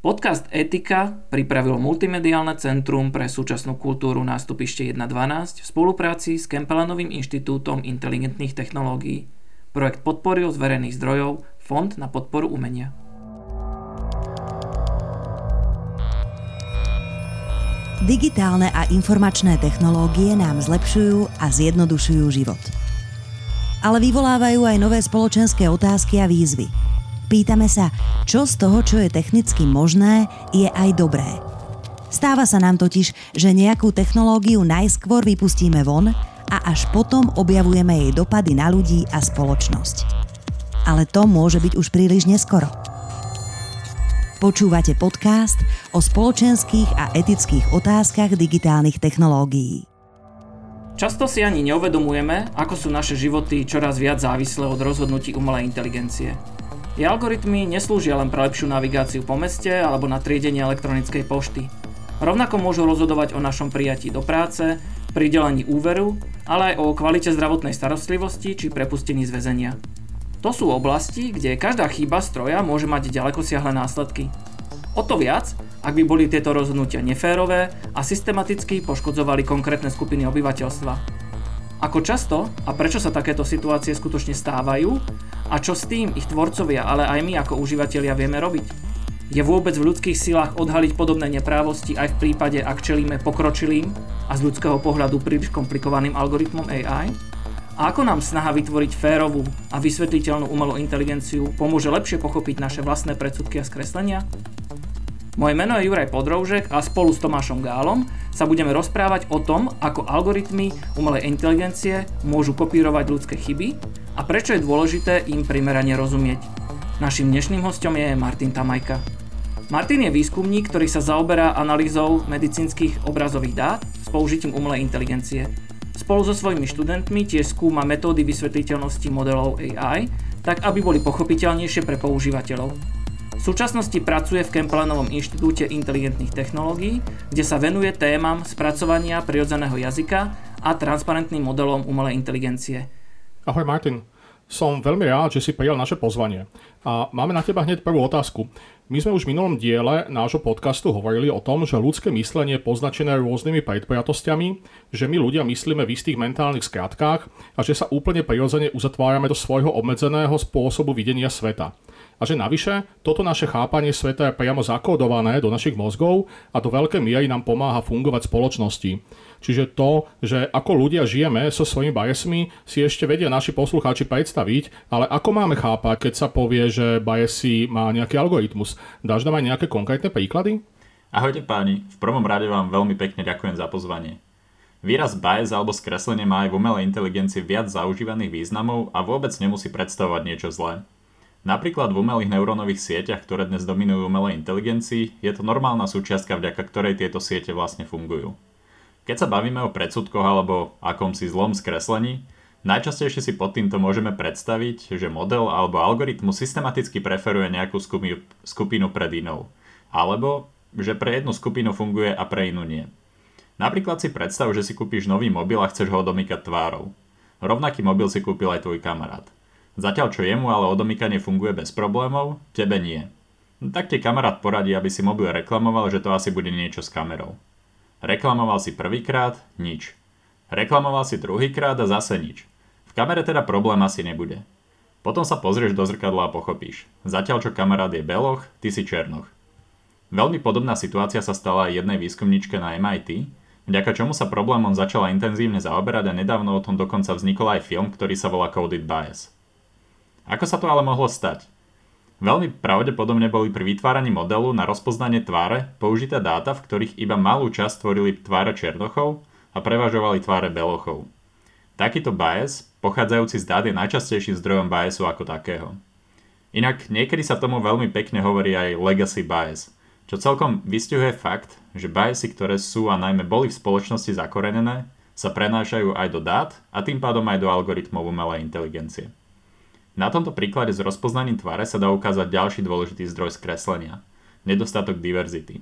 Podcast Etika pripravilo Multimediálne centrum pre súčasnú kultúru nástupište 1.12 v spolupráci s Kempelanovým inštitútom inteligentných technológií. Projekt podporil z verejných zdrojov Fond na podporu umenia. Digitálne a informačné technológie nám zlepšujú a zjednodušujú život. Ale vyvolávajú aj nové spoločenské otázky a výzvy – Pýtame sa, čo z toho, čo je technicky možné, je aj dobré. Stáva sa nám totiž, že nejakú technológiu najskôr vypustíme von a až potom objavujeme jej dopady na ľudí a spoločnosť. Ale to môže byť už príliš neskoro. Počúvate podcast o spoločenských a etických otázkach digitálnych technológií. Často si ani neuvedomujeme, ako sú naše životy čoraz viac závislé od rozhodnutí umelej inteligencie. Tie algoritmy neslúžia len pre lepšiu navigáciu po meste alebo na triedenie elektronickej pošty. Rovnako môžu rozhodovať o našom prijatí do práce, pridelení úveru, ale aj o kvalite zdravotnej starostlivosti či prepustení z väzenia. To sú oblasti, kde každá chyba stroja môže mať ďaleko následky. O to viac, ak by boli tieto rozhodnutia neférové a systematicky poškodzovali konkrétne skupiny obyvateľstva. Ako často a prečo sa takéto situácie skutočne stávajú a čo s tým ich tvorcovia, ale aj my ako užívateľia vieme robiť? Je vôbec v ľudských silách odhaliť podobné neprávosti aj v prípade, ak čelíme pokročilým a z ľudského pohľadu príliš komplikovaným algoritmom AI? A ako nám snaha vytvoriť férovú a vysvetliteľnú umelú inteligenciu pomôže lepšie pochopiť naše vlastné predsudky a skreslenia? Moje meno je Juraj Podroužek a spolu s Tomášom Gálom sa budeme rozprávať o tom, ako algoritmy umelej inteligencie môžu kopírovať ľudské chyby a prečo je dôležité im primerane rozumieť. Naším dnešným hostom je Martin Tamajka. Martin je výskumník, ktorý sa zaoberá analýzou medicínskych obrazových dát s použitím umelej inteligencie. Spolu so svojimi študentmi tiež skúma metódy vysvetliteľnosti modelov AI, tak aby boli pochopiteľnejšie pre používateľov. V súčasnosti pracuje v Kemplenovom inštitúte inteligentných technológií, kde sa venuje témam spracovania prirodzeného jazyka a transparentným modelom umelej inteligencie – Ahoj Martin, som veľmi rád, že si prijal naše pozvanie. A máme na teba hneď prvú otázku. My sme už v minulom diele nášho podcastu hovorili o tom, že ľudské myslenie je poznačené rôznymi predpojatostiami, že my ľudia myslíme v istých mentálnych skratkách a že sa úplne prirodzene uzatvárame do svojho obmedzeného spôsobu videnia sveta. A že navyše, toto naše chápanie sveta je priamo zakódované do našich mozgov a do veľkej miery nám pomáha fungovať spoločnosti. Čiže to, že ako ľudia žijeme so svojimi biasmi, si ešte vedia naši poslucháči predstaviť, ale ako máme chápať, keď sa povie, že biasy má nejaký algoritmus? Dáš nám aj nejaké konkrétne príklady? Ahojte páni, v prvom rade vám veľmi pekne ďakujem za pozvanie. Výraz bias alebo skreslenie má aj v umelej inteligencii viac zaužívaných významov a vôbec nemusí predstavovať niečo zlé. Napríklad v umelých neurónových sieťach, ktoré dnes dominujú umelej inteligencii, je to normálna súčiastka, vďaka ktorej tieto siete vlastne fungujú. Keď sa bavíme o predsudkoch alebo akomsi zlom skreslení, najčastejšie si pod týmto môžeme predstaviť, že model alebo algoritmus systematicky preferuje nejakú skupinu, pred inou. Alebo, že pre jednu skupinu funguje a pre inú nie. Napríklad si predstav, že si kúpiš nový mobil a chceš ho odomýkať tvárou. Rovnaký mobil si kúpil aj tvoj kamarát. Zatiaľ čo jemu ale odomýkanie funguje bez problémov, tebe nie. No, tak ti kamarát poradí, aby si mobil reklamoval, že to asi bude niečo s kamerou. Reklamoval si prvýkrát, nič. Reklamoval si druhýkrát a zase nič. V kamere teda problém asi nebude. Potom sa pozrieš do zrkadla a pochopíš. Zatiaľ čo kamarát je beloch, ty si černoch. Veľmi podobná situácia sa stala aj jednej výskumničke na MIT, vďaka čomu sa problémom začala intenzívne zaoberať a nedávno o tom dokonca vznikol aj film, ktorý sa volá Coded Bias. Ako sa to ale mohlo stať? Veľmi pravdepodobne boli pri vytváraní modelu na rozpoznanie tváre použité dáta, v ktorých iba malú časť tvorili tváre černochov a prevažovali tváre belochov. Takýto bias, pochádzajúci z dát, je najčastejším zdrojom biasu ako takého. Inak niekedy sa tomu veľmi pekne hovorí aj legacy bias, čo celkom vystihuje fakt, že biasy, ktoré sú a najmä boli v spoločnosti zakorenené, sa prenášajú aj do dát a tým pádom aj do algoritmov umelej inteligencie. Na tomto príklade s rozpoznaním tváre sa dá ukázať ďalší dôležitý zdroj skreslenia – nedostatok diverzity.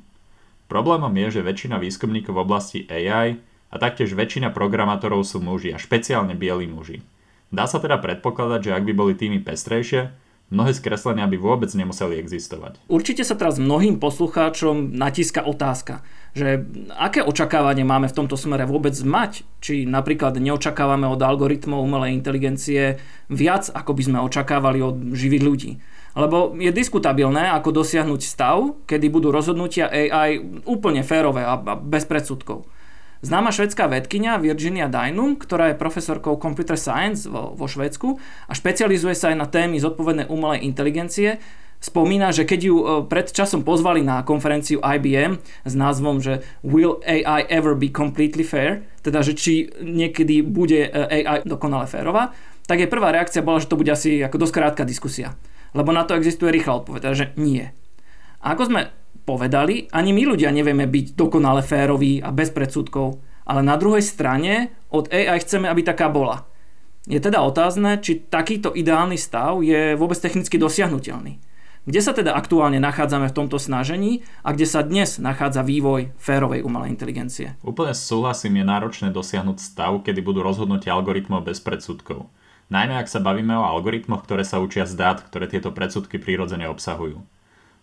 Problémom je, že väčšina výskumníkov v oblasti AI a taktiež väčšina programátorov sú muži a špeciálne bieli muži. Dá sa teda predpokladať, že ak by boli týmy pestrejšie, Mnohé skreslenia by vôbec nemuseli existovať. Určite sa teraz mnohým poslucháčom natíska otázka, že aké očakávanie máme v tomto smere vôbec mať? Či napríklad neočakávame od algoritmov umelej inteligencie viac, ako by sme očakávali od živých ľudí. Lebo je diskutabilné, ako dosiahnuť stav, kedy budú rozhodnutia AI úplne férové a bez predsudkov. Známa švedská vedkynia Virginia Dynum, ktorá je profesorkou Computer Science vo, vo Švedsku a špecializuje sa aj na témy zodpovednej umelej inteligencie, spomína, že keď ju e, pred časom pozvali na konferenciu IBM s názvom, že Will AI ever be completely fair? Teda, že či niekedy bude e, AI dokonale férová, tak jej prvá reakcia bola, že to bude asi ako dosť krátka diskusia. Lebo na to existuje rýchla odpoveď, že nie. A ako sme povedali, ani my ľudia nevieme byť dokonale féroví a bez predsudkov, ale na druhej strane od AI chceme, aby taká bola. Je teda otázne, či takýto ideálny stav je vôbec technicky dosiahnutelný. Kde sa teda aktuálne nachádzame v tomto snažení a kde sa dnes nachádza vývoj férovej umelej inteligencie? Úplne súhlasím, je náročné dosiahnuť stav, kedy budú rozhodnutia algoritmov bez predsudkov. Najmä ak sa bavíme o algoritmoch, ktoré sa učia z dát, ktoré tieto predsudky prirodzene obsahujú.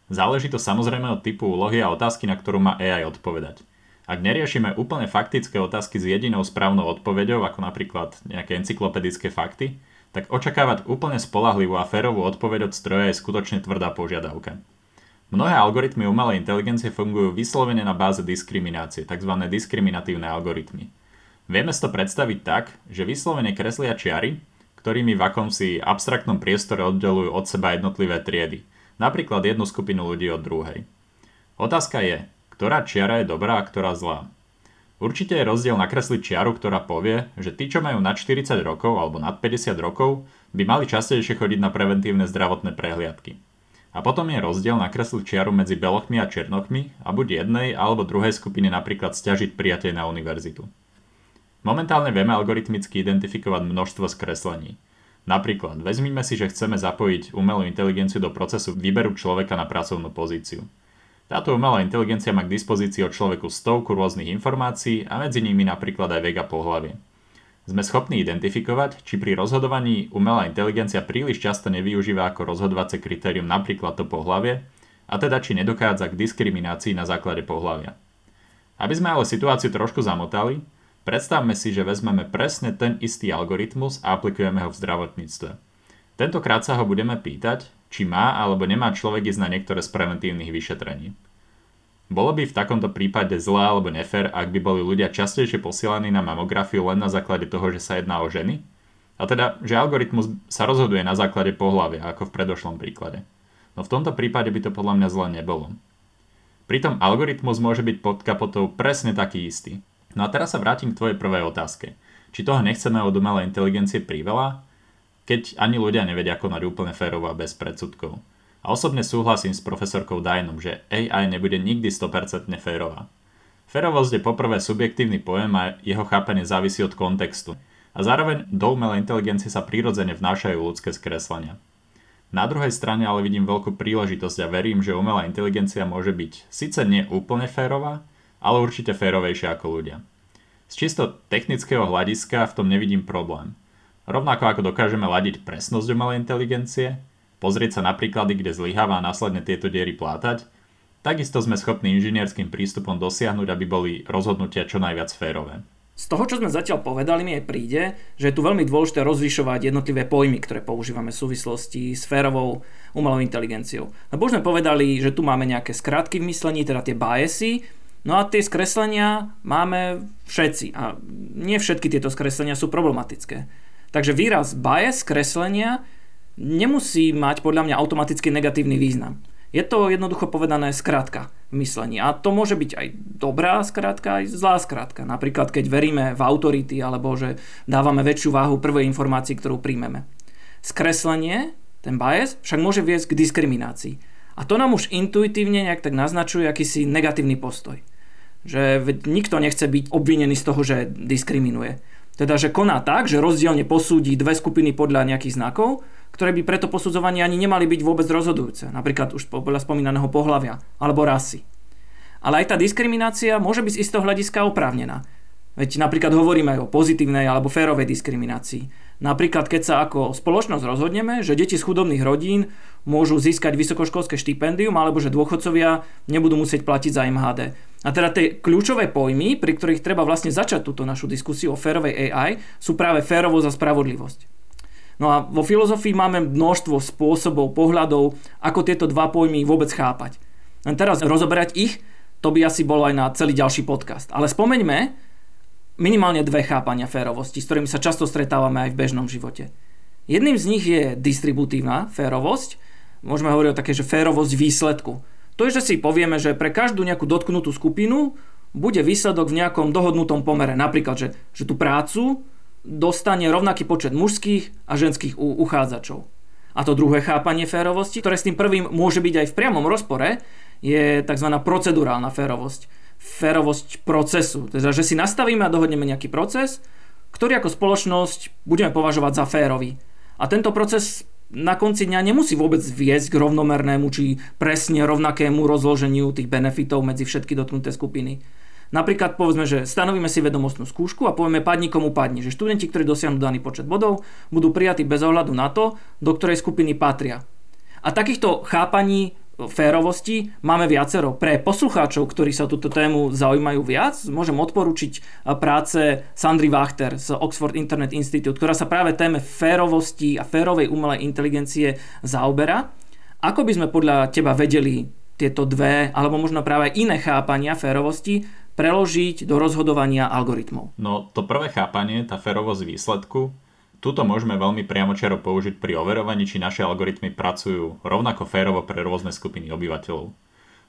Záleží to samozrejme od typu úlohy a otázky, na ktorú má AI odpovedať. Ak neriešime úplne faktické otázky s jedinou správnou odpoveďou, ako napríklad nejaké encyklopedické fakty, tak očakávať úplne spolahlivú a férovú odpoveď od stroja je skutočne tvrdá požiadavka. Mnohé algoritmy umelej inteligencie fungujú vyslovene na báze diskriminácie, tzv. diskriminatívne algoritmy. Vieme si to predstaviť tak, že vyslovene kreslia čiary, ktorými v akomsi abstraktnom priestore oddelujú od seba jednotlivé triedy – napríklad jednu skupinu ľudí od druhej. Otázka je, ktorá čiara je dobrá a ktorá zlá. Určite je rozdiel nakresliť čiaru, ktorá povie, že tí, čo majú nad 40 rokov alebo nad 50 rokov, by mali častejšie chodiť na preventívne zdravotné prehliadky. A potom je rozdiel nakresliť čiaru medzi belochmi a černochmi a buď jednej alebo druhej skupiny napríklad stiažiť prijatie na univerzitu. Momentálne vieme algoritmicky identifikovať množstvo skreslení. Napríklad, vezmime si, že chceme zapojiť umelú inteligenciu do procesu výberu človeka na pracovnú pozíciu. Táto umelá inteligencia má k dispozícii od človeku stovku rôznych informácií a medzi nimi napríklad aj vega pohlavie. Sme schopní identifikovať, či pri rozhodovaní umelá inteligencia príliš často nevyužíva ako rozhodovacie kritérium napríklad to pohlavie, a teda či nedochádza k diskriminácii na základe pohlavia. Aby sme ale situáciu trošku zamotali, Predstavme si, že vezmeme presne ten istý algoritmus a aplikujeme ho v zdravotníctve. Tentokrát sa ho budeme pýtať, či má alebo nemá človek ísť na niektoré z preventívnych vyšetrení. Bolo by v takomto prípade zlé alebo nefér, ak by boli ľudia častejšie posielaní na mamografiu len na základe toho, že sa jedná o ženy? A teda, že algoritmus sa rozhoduje na základe pohľavia, ako v predošlom príklade. No v tomto prípade by to podľa mňa zle nebolo. Pritom algoritmus môže byť pod kapotou presne taký istý. No a teraz sa vrátim k tvojej prvej otázke. Či toho nechceme od umelej inteligencie priveľa? Keď ani ľudia nevedia konať úplne férovo a bez predsudkov. A osobne súhlasím s profesorkou Dajnom, že AI nebude nikdy 100% férová. Férovosť je poprvé subjektívny pojem a jeho chápanie závisí od kontextu. A zároveň do umelej inteligencie sa prirodzene vnášajú ľudské skreslenia. Na druhej strane ale vidím veľkú príležitosť a verím, že umelá inteligencia môže byť síce nie úplne férová, ale určite férovejšie ako ľudia. Z čisto technického hľadiska v tom nevidím problém. Rovnako ako dokážeme ladiť presnosť umelej inteligencie, pozrieť sa na príklady, kde zlyháva a následne tieto diery plátať, takisto sme schopní inžinierským prístupom dosiahnuť, aby boli rozhodnutia čo najviac férové. Z toho, čo sme zatiaľ povedali, mi aj príde, že je tu veľmi dôležité rozlišovať jednotlivé pojmy, ktoré používame v súvislosti s férovou umelou inteligenciou. Lebo už sme povedali, že tu máme nejaké skratky v myslení, teda tie biasy, No a tie skreslenia máme všetci a nie všetky tieto skreslenia sú problematické. Takže výraz bias skreslenia nemusí mať podľa mňa automaticky negatívny význam. Je to jednoducho povedané skratka v myslení. A to môže byť aj dobrá skratka, aj zlá skratka. Napríklad keď veríme v autority alebo že dávame väčšiu váhu prvej informácii, ktorú príjmeme. Skreslenie, ten bias, však môže viesť k diskriminácii. A to nám už intuitívne nejak tak naznačuje akýsi negatívny postoj že nikto nechce byť obvinený z toho, že diskriminuje. Teda, že koná tak, že rozdielne posúdi dve skupiny podľa nejakých znakov, ktoré by preto posudzovanie ani nemali byť vôbec rozhodujúce, napríklad už podľa spomínaného pohľavia alebo rasy. Ale aj tá diskriminácia môže byť z istého hľadiska oprávnená. Veď napríklad hovoríme aj o pozitívnej alebo férovej diskriminácii. Napríklad, keď sa ako spoločnosť rozhodneme, že deti z chudobných rodín môžu získať vysokoškolské štipendium alebo že dôchodcovia nebudú musieť platiť za MHD. A teda tie kľúčové pojmy, pri ktorých treba vlastne začať túto našu diskusiu o férovej AI, sú práve férovosť a spravodlivosť. No a vo filozofii máme množstvo spôsobov, pohľadov, ako tieto dva pojmy vôbec chápať. Len teraz rozoberať ich, to by asi bolo aj na celý ďalší podcast. Ale spomeňme, minimálne dve chápania férovosti, s ktorými sa často stretávame aj v bežnom živote. Jedným z nich je distributívna férovosť. Môžeme hovoriť o také, že férovosť výsledku. To je, že si povieme, že pre každú nejakú dotknutú skupinu bude výsledok v nejakom dohodnutom pomere. Napríklad, že, že tú prácu dostane rovnaký počet mužských a ženských uchádzačov. A to druhé chápanie férovosti, ktoré s tým prvým môže byť aj v priamom rozpore, je tzv. procedurálna férovosť férovosť procesu. Teda, že si nastavíme a dohodneme nejaký proces, ktorý ako spoločnosť budeme považovať za férový. A tento proces na konci dňa nemusí vôbec viesť k rovnomernému či presne rovnakému rozloženiu tých benefitov medzi všetky dotknuté skupiny. Napríklad povedzme, že stanovíme si vedomostnú skúšku a povieme padni komu padni, že študenti, ktorí dosiahnu daný počet bodov, budú prijatí bez ohľadu na to, do ktorej skupiny patria. A takýchto chápaní férovosti máme viacero. Pre poslucháčov, ktorí sa túto tému zaujímajú viac, môžem odporučiť práce Sandry Wachter z Oxford Internet Institute, ktorá sa práve téme férovosti a férovej umelej inteligencie zaoberá. Ako by sme podľa teba vedeli tieto dve, alebo možno práve iné chápania férovosti preložiť do rozhodovania algoritmov? No to prvé chápanie, tá férovosť výsledku, Tuto môžeme veľmi priamočaro použiť pri overovaní, či naše algoritmy pracujú rovnako férovo pre rôzne skupiny obyvateľov.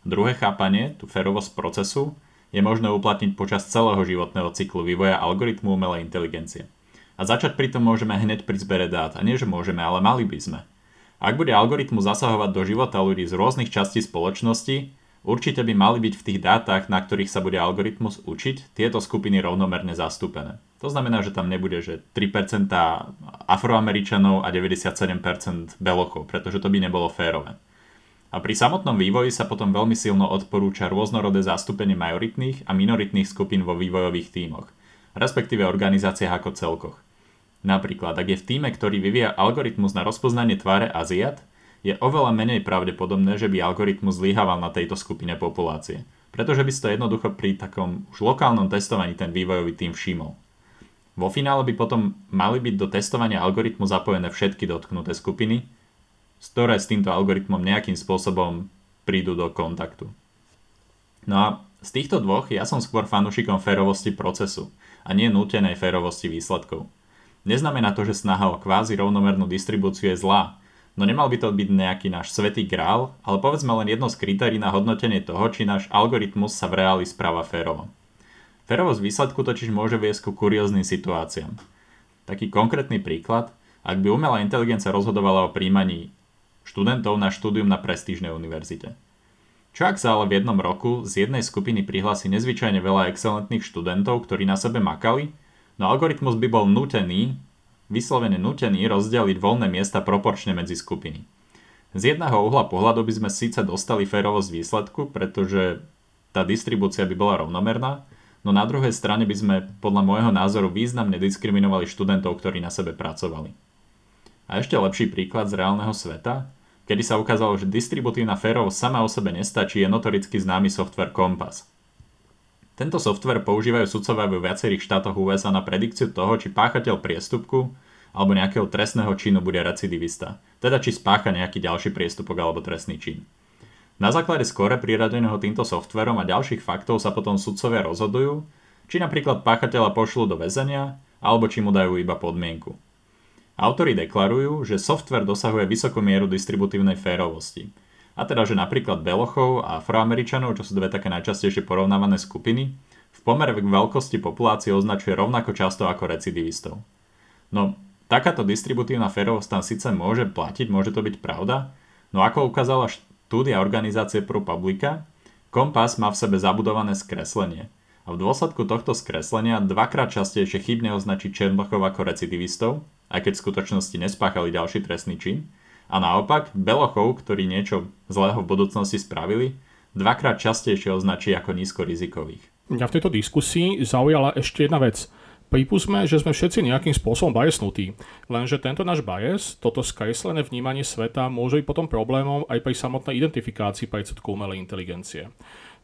Druhé chápanie, tú férovosť procesu, je možné uplatniť počas celého životného cyklu vývoja algoritmu umelej inteligencie. A začať pritom môžeme hneď pri zbere dát. A nie, že môžeme, ale mali by sme. Ak bude algoritmus zasahovať do života ľudí z rôznych častí spoločnosti, určite by mali byť v tých dátach, na ktorých sa bude algoritmus učiť, tieto skupiny rovnomerne zastúpené. To znamená, že tam nebude že 3% afroameričanov a 97% belochov, pretože to by nebolo férové. A pri samotnom vývoji sa potom veľmi silno odporúča rôznorodé zastúpenie majoritných a minoritných skupín vo vývojových tímoch, respektíve organizáciách ako celkoch. Napríklad, ak je v týme, ktorý vyvíja algoritmus na rozpoznanie tváre Aziat, je oveľa menej pravdepodobné, že by algoritmus zlyhával na tejto skupine populácie, pretože by si to jednoducho pri takom už lokálnom testovaní ten vývojový tým všimol. Vo finále by potom mali byť do testovania algoritmu zapojené všetky dotknuté skupiny, z ktoré s týmto algoritmom nejakým spôsobom prídu do kontaktu. No a z týchto dvoch ja som skôr fanúšikom férovosti procesu a nie nútenej férovosti výsledkov. Neznamená to, že snaha o kvázi rovnomernú distribúciu je zlá, no nemal by to byť nejaký náš svetý grál, ale povedzme len jedno z kritérií na hodnotenie toho, či náš algoritmus sa v reáli správa férovo. Férovosť výsledku totiž môže viesť ku kurióznym situáciám. Taký konkrétny príklad, ak by umelá inteligencia rozhodovala o príjmaní študentov na štúdium na prestížnej univerzite. Čo ak sa ale v jednom roku z jednej skupiny prihlási nezvyčajne veľa excelentných študentov, ktorí na sebe makali, no algoritmus by bol nutený, vyslovene nutený rozdeliť voľné miesta proporčne medzi skupiny. Z jedného uhla pohľadu by sme síce dostali férovosť výsledku, pretože tá distribúcia by bola rovnomerná, no na druhej strane by sme podľa môjho názoru významne diskriminovali študentov, ktorí na sebe pracovali. A ešte lepší príklad z reálneho sveta, kedy sa ukázalo, že distributívna férovosť sama o sebe nestačí, je notoricky známy software Compass. Tento software používajú sudcovia vo viacerých štátoch USA na predikciu toho, či páchateľ priestupku alebo nejakého trestného činu bude recidivista, teda či spácha nejaký ďalší priestupok alebo trestný čin. Na základe skore priradeného týmto softverom a ďalších faktov sa potom sudcovia rozhodujú, či napríklad páchateľa pošlú do väzenia, alebo či mu dajú iba podmienku. Autori deklarujú, že software dosahuje vysokú mieru distributívnej férovosti. A teda, že napríklad Belochov a Afroameričanov, čo sú dve také najčastejšie porovnávané skupiny, v pomere k veľkosti populácie označuje rovnako často ako recidivistov. No, takáto distributívna férovosť tam síce môže platiť, môže to byť pravda, no ako ukázala štúdia organizácie ProPublica, kompas má v sebe zabudované skreslenie a v dôsledku tohto skreslenia dvakrát častejšie chybne označiť Černochov ako recidivistov, aj keď v skutočnosti nespáchali ďalší trestný čin, a naopak Belochov, ktorí niečo zlého v budúcnosti spravili, dvakrát častejšie označí ako nízkorizikových. Mňa v tejto diskusii zaujala ešte jedna vec. Pripusme, že sme všetci nejakým spôsobom bajesnutí, lenže tento náš bajes, toto skreslené vnímanie sveta môže byť potom problémom aj pri samotnej identifikácii predsudku umelej inteligencie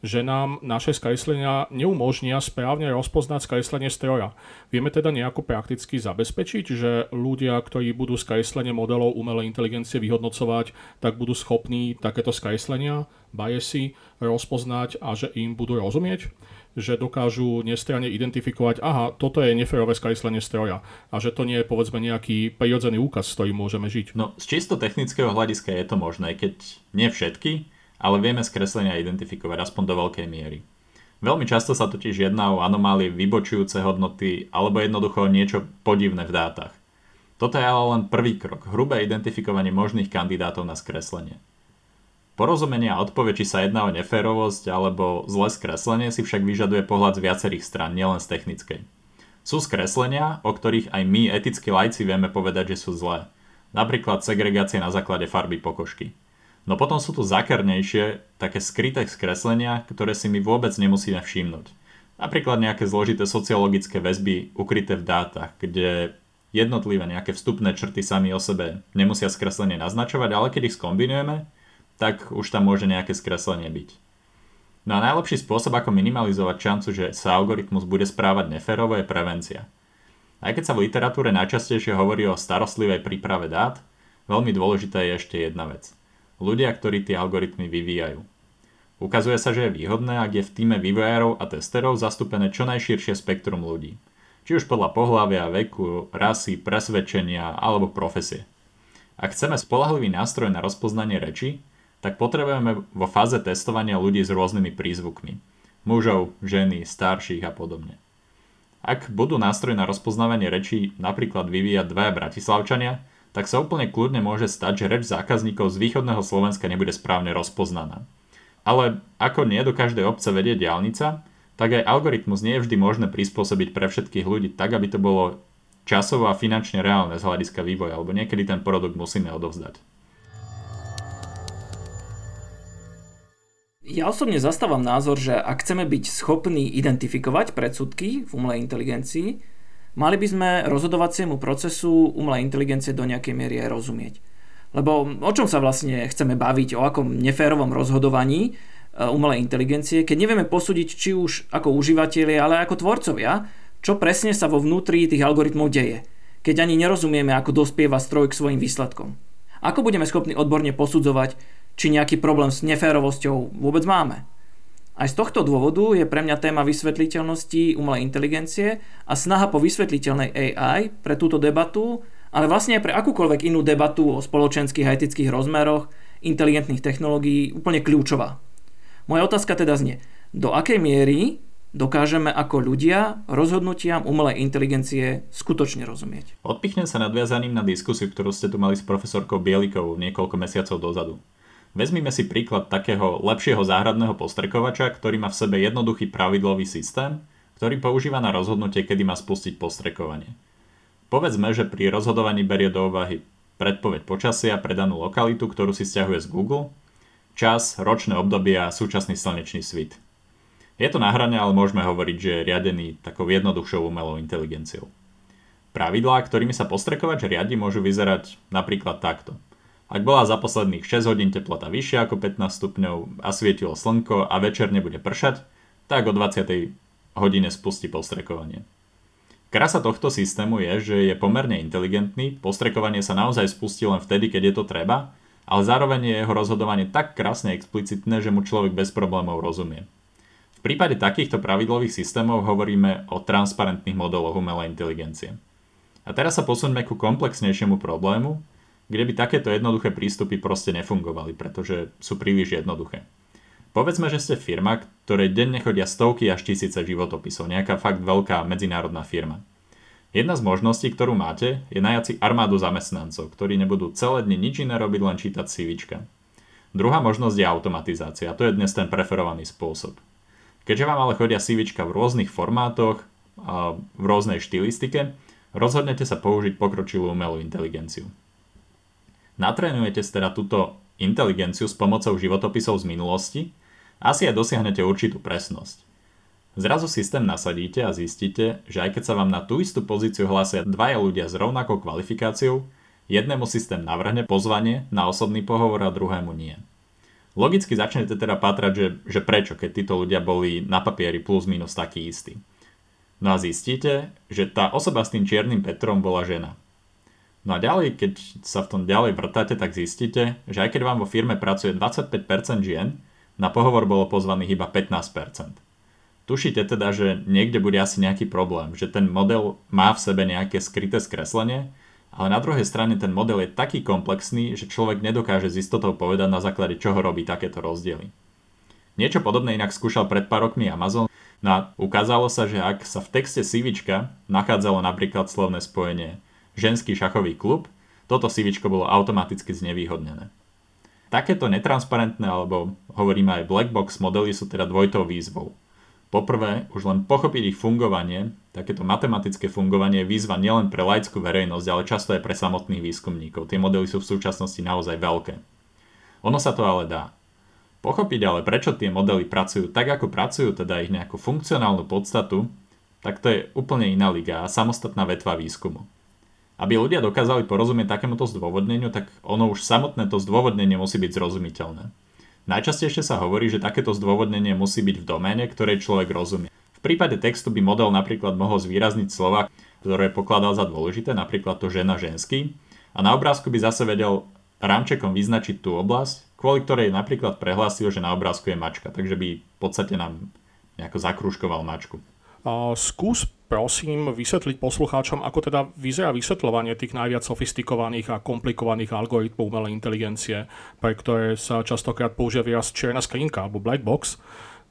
že nám naše skreslenia neumožnia správne rozpoznať skreslenie stroja. Vieme teda nejako prakticky zabezpečiť, že ľudia, ktorí budú skreslenie modelov umelej inteligencie vyhodnocovať, tak budú schopní takéto skreslenia, biasy rozpoznať a že im budú rozumieť? Že dokážu nestranne identifikovať, aha, toto je neférové skreslenie stroja a že to nie je povedzme nejaký prirodzený úkaz, s ktorým môžeme žiť. No z čisto technického hľadiska je to možné, keď nie všetky, ale vieme skreslenia identifikovať aspoň do veľkej miery. Veľmi často sa totiž jedná o anomálie vybočujúce hodnoty alebo jednoducho niečo podivné v dátach. Toto je ale len prvý krok, hrubé identifikovanie možných kandidátov na skreslenie. Porozumenie a odpoveď, či sa jedná o neférovosť alebo zlé skreslenie si však vyžaduje pohľad z viacerých strán, nielen z technickej. Sú skreslenia, o ktorých aj my, etickí lajci, vieme povedať, že sú zlé. Napríklad segregácie na základe farby pokožky. No potom sú tu zákernejšie, také skryté skreslenia, ktoré si my vôbec nemusíme všimnúť. Napríklad nejaké zložité sociologické väzby ukryté v dátach, kde jednotlivé nejaké vstupné črty sami o sebe nemusia skreslenie naznačovať, ale keď ich skombinujeme, tak už tam môže nejaké skreslenie byť. No a najlepší spôsob, ako minimalizovať šancu, že sa algoritmus bude správať neférovo, je prevencia. Aj keď sa v literatúre najčastejšie hovorí o starostlivej príprave dát, veľmi dôležitá je ešte jedna vec – ľudia, ktorí tie algoritmy vyvíjajú. Ukazuje sa, že je výhodné, ak je v týme vývojárov a testerov zastúpené čo najširšie spektrum ľudí. Či už podľa pohľavia, veku, rasy, presvedčenia alebo profesie. Ak chceme spolahlivý nástroj na rozpoznanie reči, tak potrebujeme vo fáze testovania ľudí s rôznymi prízvukmi. Mužov, ženy, starších a podobne. Ak budú nástroj na rozpoznávanie rečí napríklad vyvíjať dvaja bratislavčania, tak sa úplne kľudne môže stať, že reč zákazníkov z východného Slovenska nebude správne rozpoznaná. Ale ako nie do každej obce vedie diálnica, tak aj algoritmus nie je vždy možné prispôsobiť pre všetkých ľudí tak, aby to bolo časovo a finančne reálne z hľadiska vývoja, alebo niekedy ten produkt musíme odovzdať. Ja osobne zastávam názor, že ak chceme byť schopní identifikovať predsudky v umelej inteligencii, mali by sme rozhodovaciemu procesu umelej inteligencie do nejakej miery aj rozumieť. Lebo o čom sa vlastne chceme baviť, o akom neférovom rozhodovaní e, umelej inteligencie, keď nevieme posúdiť či už ako užívateľi, ale ako tvorcovia, čo presne sa vo vnútri tých algoritmov deje, keď ani nerozumieme, ako dospieva stroj k svojim výsledkom. Ako budeme schopní odborne posudzovať, či nejaký problém s neférovosťou vôbec máme? Aj z tohto dôvodu je pre mňa téma vysvetliteľnosti umelej inteligencie a snaha po vysvetliteľnej AI pre túto debatu, ale vlastne aj pre akúkoľvek inú debatu o spoločenských a etických rozmeroch inteligentných technológií úplne kľúčová. Moja otázka teda znie, do akej miery dokážeme ako ľudia rozhodnutiam umelej inteligencie skutočne rozumieť. Odpichnem sa nadviazaním na diskusiu, ktorú ste tu mali s profesorkou Bielikovou niekoľko mesiacov dozadu. Vezmime si príklad takého lepšieho záhradného postrekovača, ktorý má v sebe jednoduchý pravidlový systém, ktorý používa na rozhodnutie, kedy má spustiť postrekovanie. Povedzme, že pri rozhodovaní berie do úvahy predpoveď počasia pre danú lokalitu, ktorú si stiahuje z Google, čas, ročné obdobie a súčasný slnečný svit. Je to na hrane, ale môžeme hovoriť, že je riadený takou jednoduchšou umelou inteligenciou. Pravidlá, ktorými sa postrekovač riadi, môžu vyzerať napríklad takto – ak bola za posledných 6 hodín teplota vyššia ako 15 stupňov a svietilo slnko a večer nebude pršať, tak o 20. hodine spustí postrekovanie. Krasa tohto systému je, že je pomerne inteligentný, postrekovanie sa naozaj spustí len vtedy, keď je to treba, ale zároveň je jeho rozhodovanie tak krásne explicitné, že mu človek bez problémov rozumie. V prípade takýchto pravidlových systémov hovoríme o transparentných modeloch umelej inteligencie. A teraz sa posuňme ku komplexnejšiemu problému, kde by takéto jednoduché prístupy proste nefungovali, pretože sú príliš jednoduché. Povedzme, že ste firma, ktorej denne chodia stovky až tisíce životopisov, nejaká fakt veľká medzinárodná firma. Jedna z možností, ktorú máte, je najať si armádu zamestnancov, ktorí nebudú celé dni nič iné robiť, len čítať CVčka. Druhá možnosť je automatizácia, a to je dnes ten preferovaný spôsob. Keďže vám ale chodia CVčka v rôznych formátoch, a v rôznej štilistike, rozhodnete sa použiť pokročilú umelú inteligenciu. Natrénujete teda túto inteligenciu s pomocou životopisov z minulosti, asi aj dosiahnete určitú presnosť. Zrazu systém nasadíte a zistíte, že aj keď sa vám na tú istú pozíciu hlásia dvaja ľudia s rovnakou kvalifikáciou, jednému systém navrhne pozvanie na osobný pohovor a druhému nie. Logicky začnete teda pátrať, že, že prečo, keď títo ľudia boli na papieri plus minus taký istí. No a zistíte, že tá osoba s tým čiernym Petrom bola žena. No a ďalej, keď sa v tom ďalej vrtáte, tak zistíte, že aj keď vám vo firme pracuje 25% žien, na pohovor bolo pozvaných iba 15%. Tušíte teda, že niekde bude asi nejaký problém, že ten model má v sebe nejaké skryté skreslenie, ale na druhej strane ten model je taký komplexný, že človek nedokáže z istotou povedať na základe čoho robí takéto rozdiely. Niečo podobné inak skúšal pred pár rokmi Amazon no a ukázalo sa, že ak sa v texte CV nachádzalo napríklad slovné spojenie ženský šachový klub, toto CV bolo automaticky znevýhodnené. Takéto netransparentné alebo hovoríme aj black box modely sú teda dvojitou výzvou. Poprvé, už len pochopiť ich fungovanie, takéto matematické fungovanie je výzva nielen pre laickú verejnosť, ale často aj pre samotných výskumníkov. Tie modely sú v súčasnosti naozaj veľké. Ono sa to ale dá. Pochopiť ale, prečo tie modely pracujú tak, ako pracujú, teda ich nejakú funkcionálnu podstatu, tak to je úplne iná liga a samostatná vetva výskumu. Aby ľudia dokázali porozumieť takémuto zdôvodneniu, tak ono už samotné to zdôvodnenie musí byť zrozumiteľné. Najčastejšie sa hovorí, že takéto zdôvodnenie musí byť v doméne, ktorej človek rozumie. V prípade textu by model napríklad mohol zvýrazniť slova, ktoré pokladal za dôležité, napríklad to žena ženský, a na obrázku by zase vedel rámčekom vyznačiť tú oblasť, kvôli ktorej napríklad prehlásil, že na obrázku je mačka, takže by v podstate nám nejako zakrúškoval mačku. A skús prosím vysvetliť poslucháčom, ako teda vyzerá vysvetľovanie tých najviac sofistikovaných a komplikovaných algoritmov umelej inteligencie, pre ktoré sa častokrát používa výraz čierna skrinka alebo black box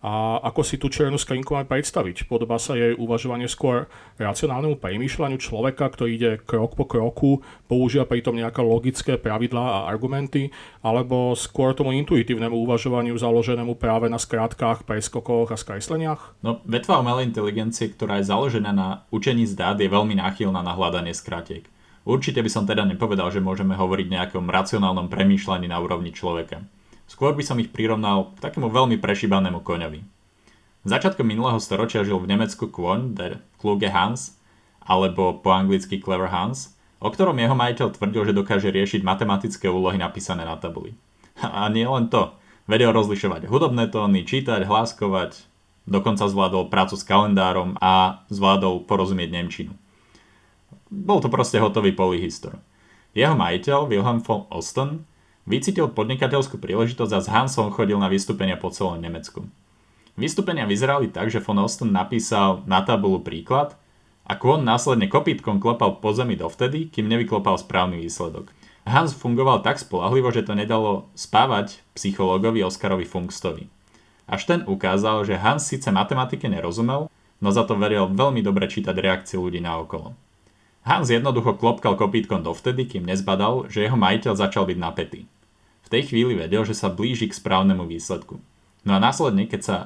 a ako si tú čiernu skrinku máme predstaviť. Podobá sa jej uvažovanie skôr racionálnemu premýšľaniu človeka, ktorý ide krok po kroku, používa pritom nejaké logické pravidlá a argumenty, alebo skôr tomu intuitívnemu uvažovaniu založenému práve na skrátkach, preskokoch a skresleniach? No, vetva umelej inteligencie, ktorá je založená na učení z dát, je veľmi náchylná na hľadanie skratiek. Určite by som teda nepovedal, že môžeme hovoriť nejakom racionálnom premýšľaní na úrovni človeka. Skôr by som ich prirovnal k takému veľmi prešibanému koňovi. Začiatkom minulého storočia žil v Nemecku kôň, der Kluge Hans, alebo po anglicky Clever Hans, o ktorom jeho majiteľ tvrdil, že dokáže riešiť matematické úlohy napísané na tabuli. A nie len to. Vedel rozlišovať hudobné tóny, čítať, hláskovať, dokonca zvládol prácu s kalendárom a zvládol porozumieť Nemčinu. Bol to proste hotový polyhistor. Jeho majiteľ, Wilhelm von Osten, Vycítil podnikateľskú príležitosť a s Hansom chodil na vystúpenia po celom Nemecku. Vystúpenia vyzerali tak, že von Osten napísal na tabulu príklad a Kwon následne kopítkom klopal po zemi dovtedy, kým nevyklopal správny výsledok. Hans fungoval tak spolahlivo, že to nedalo spávať psychológovi Oskarovi Funkstovi. Až ten ukázal, že Hans síce matematike nerozumel, no za to veril veľmi dobre čítať reakcie ľudí naokolo. Hans jednoducho klopkal kopítkom dovtedy, kým nezbadal, že jeho majiteľ začal byť napätý. Tej chvíli vedel, že sa blíži k správnemu výsledku. No a následne, keď sa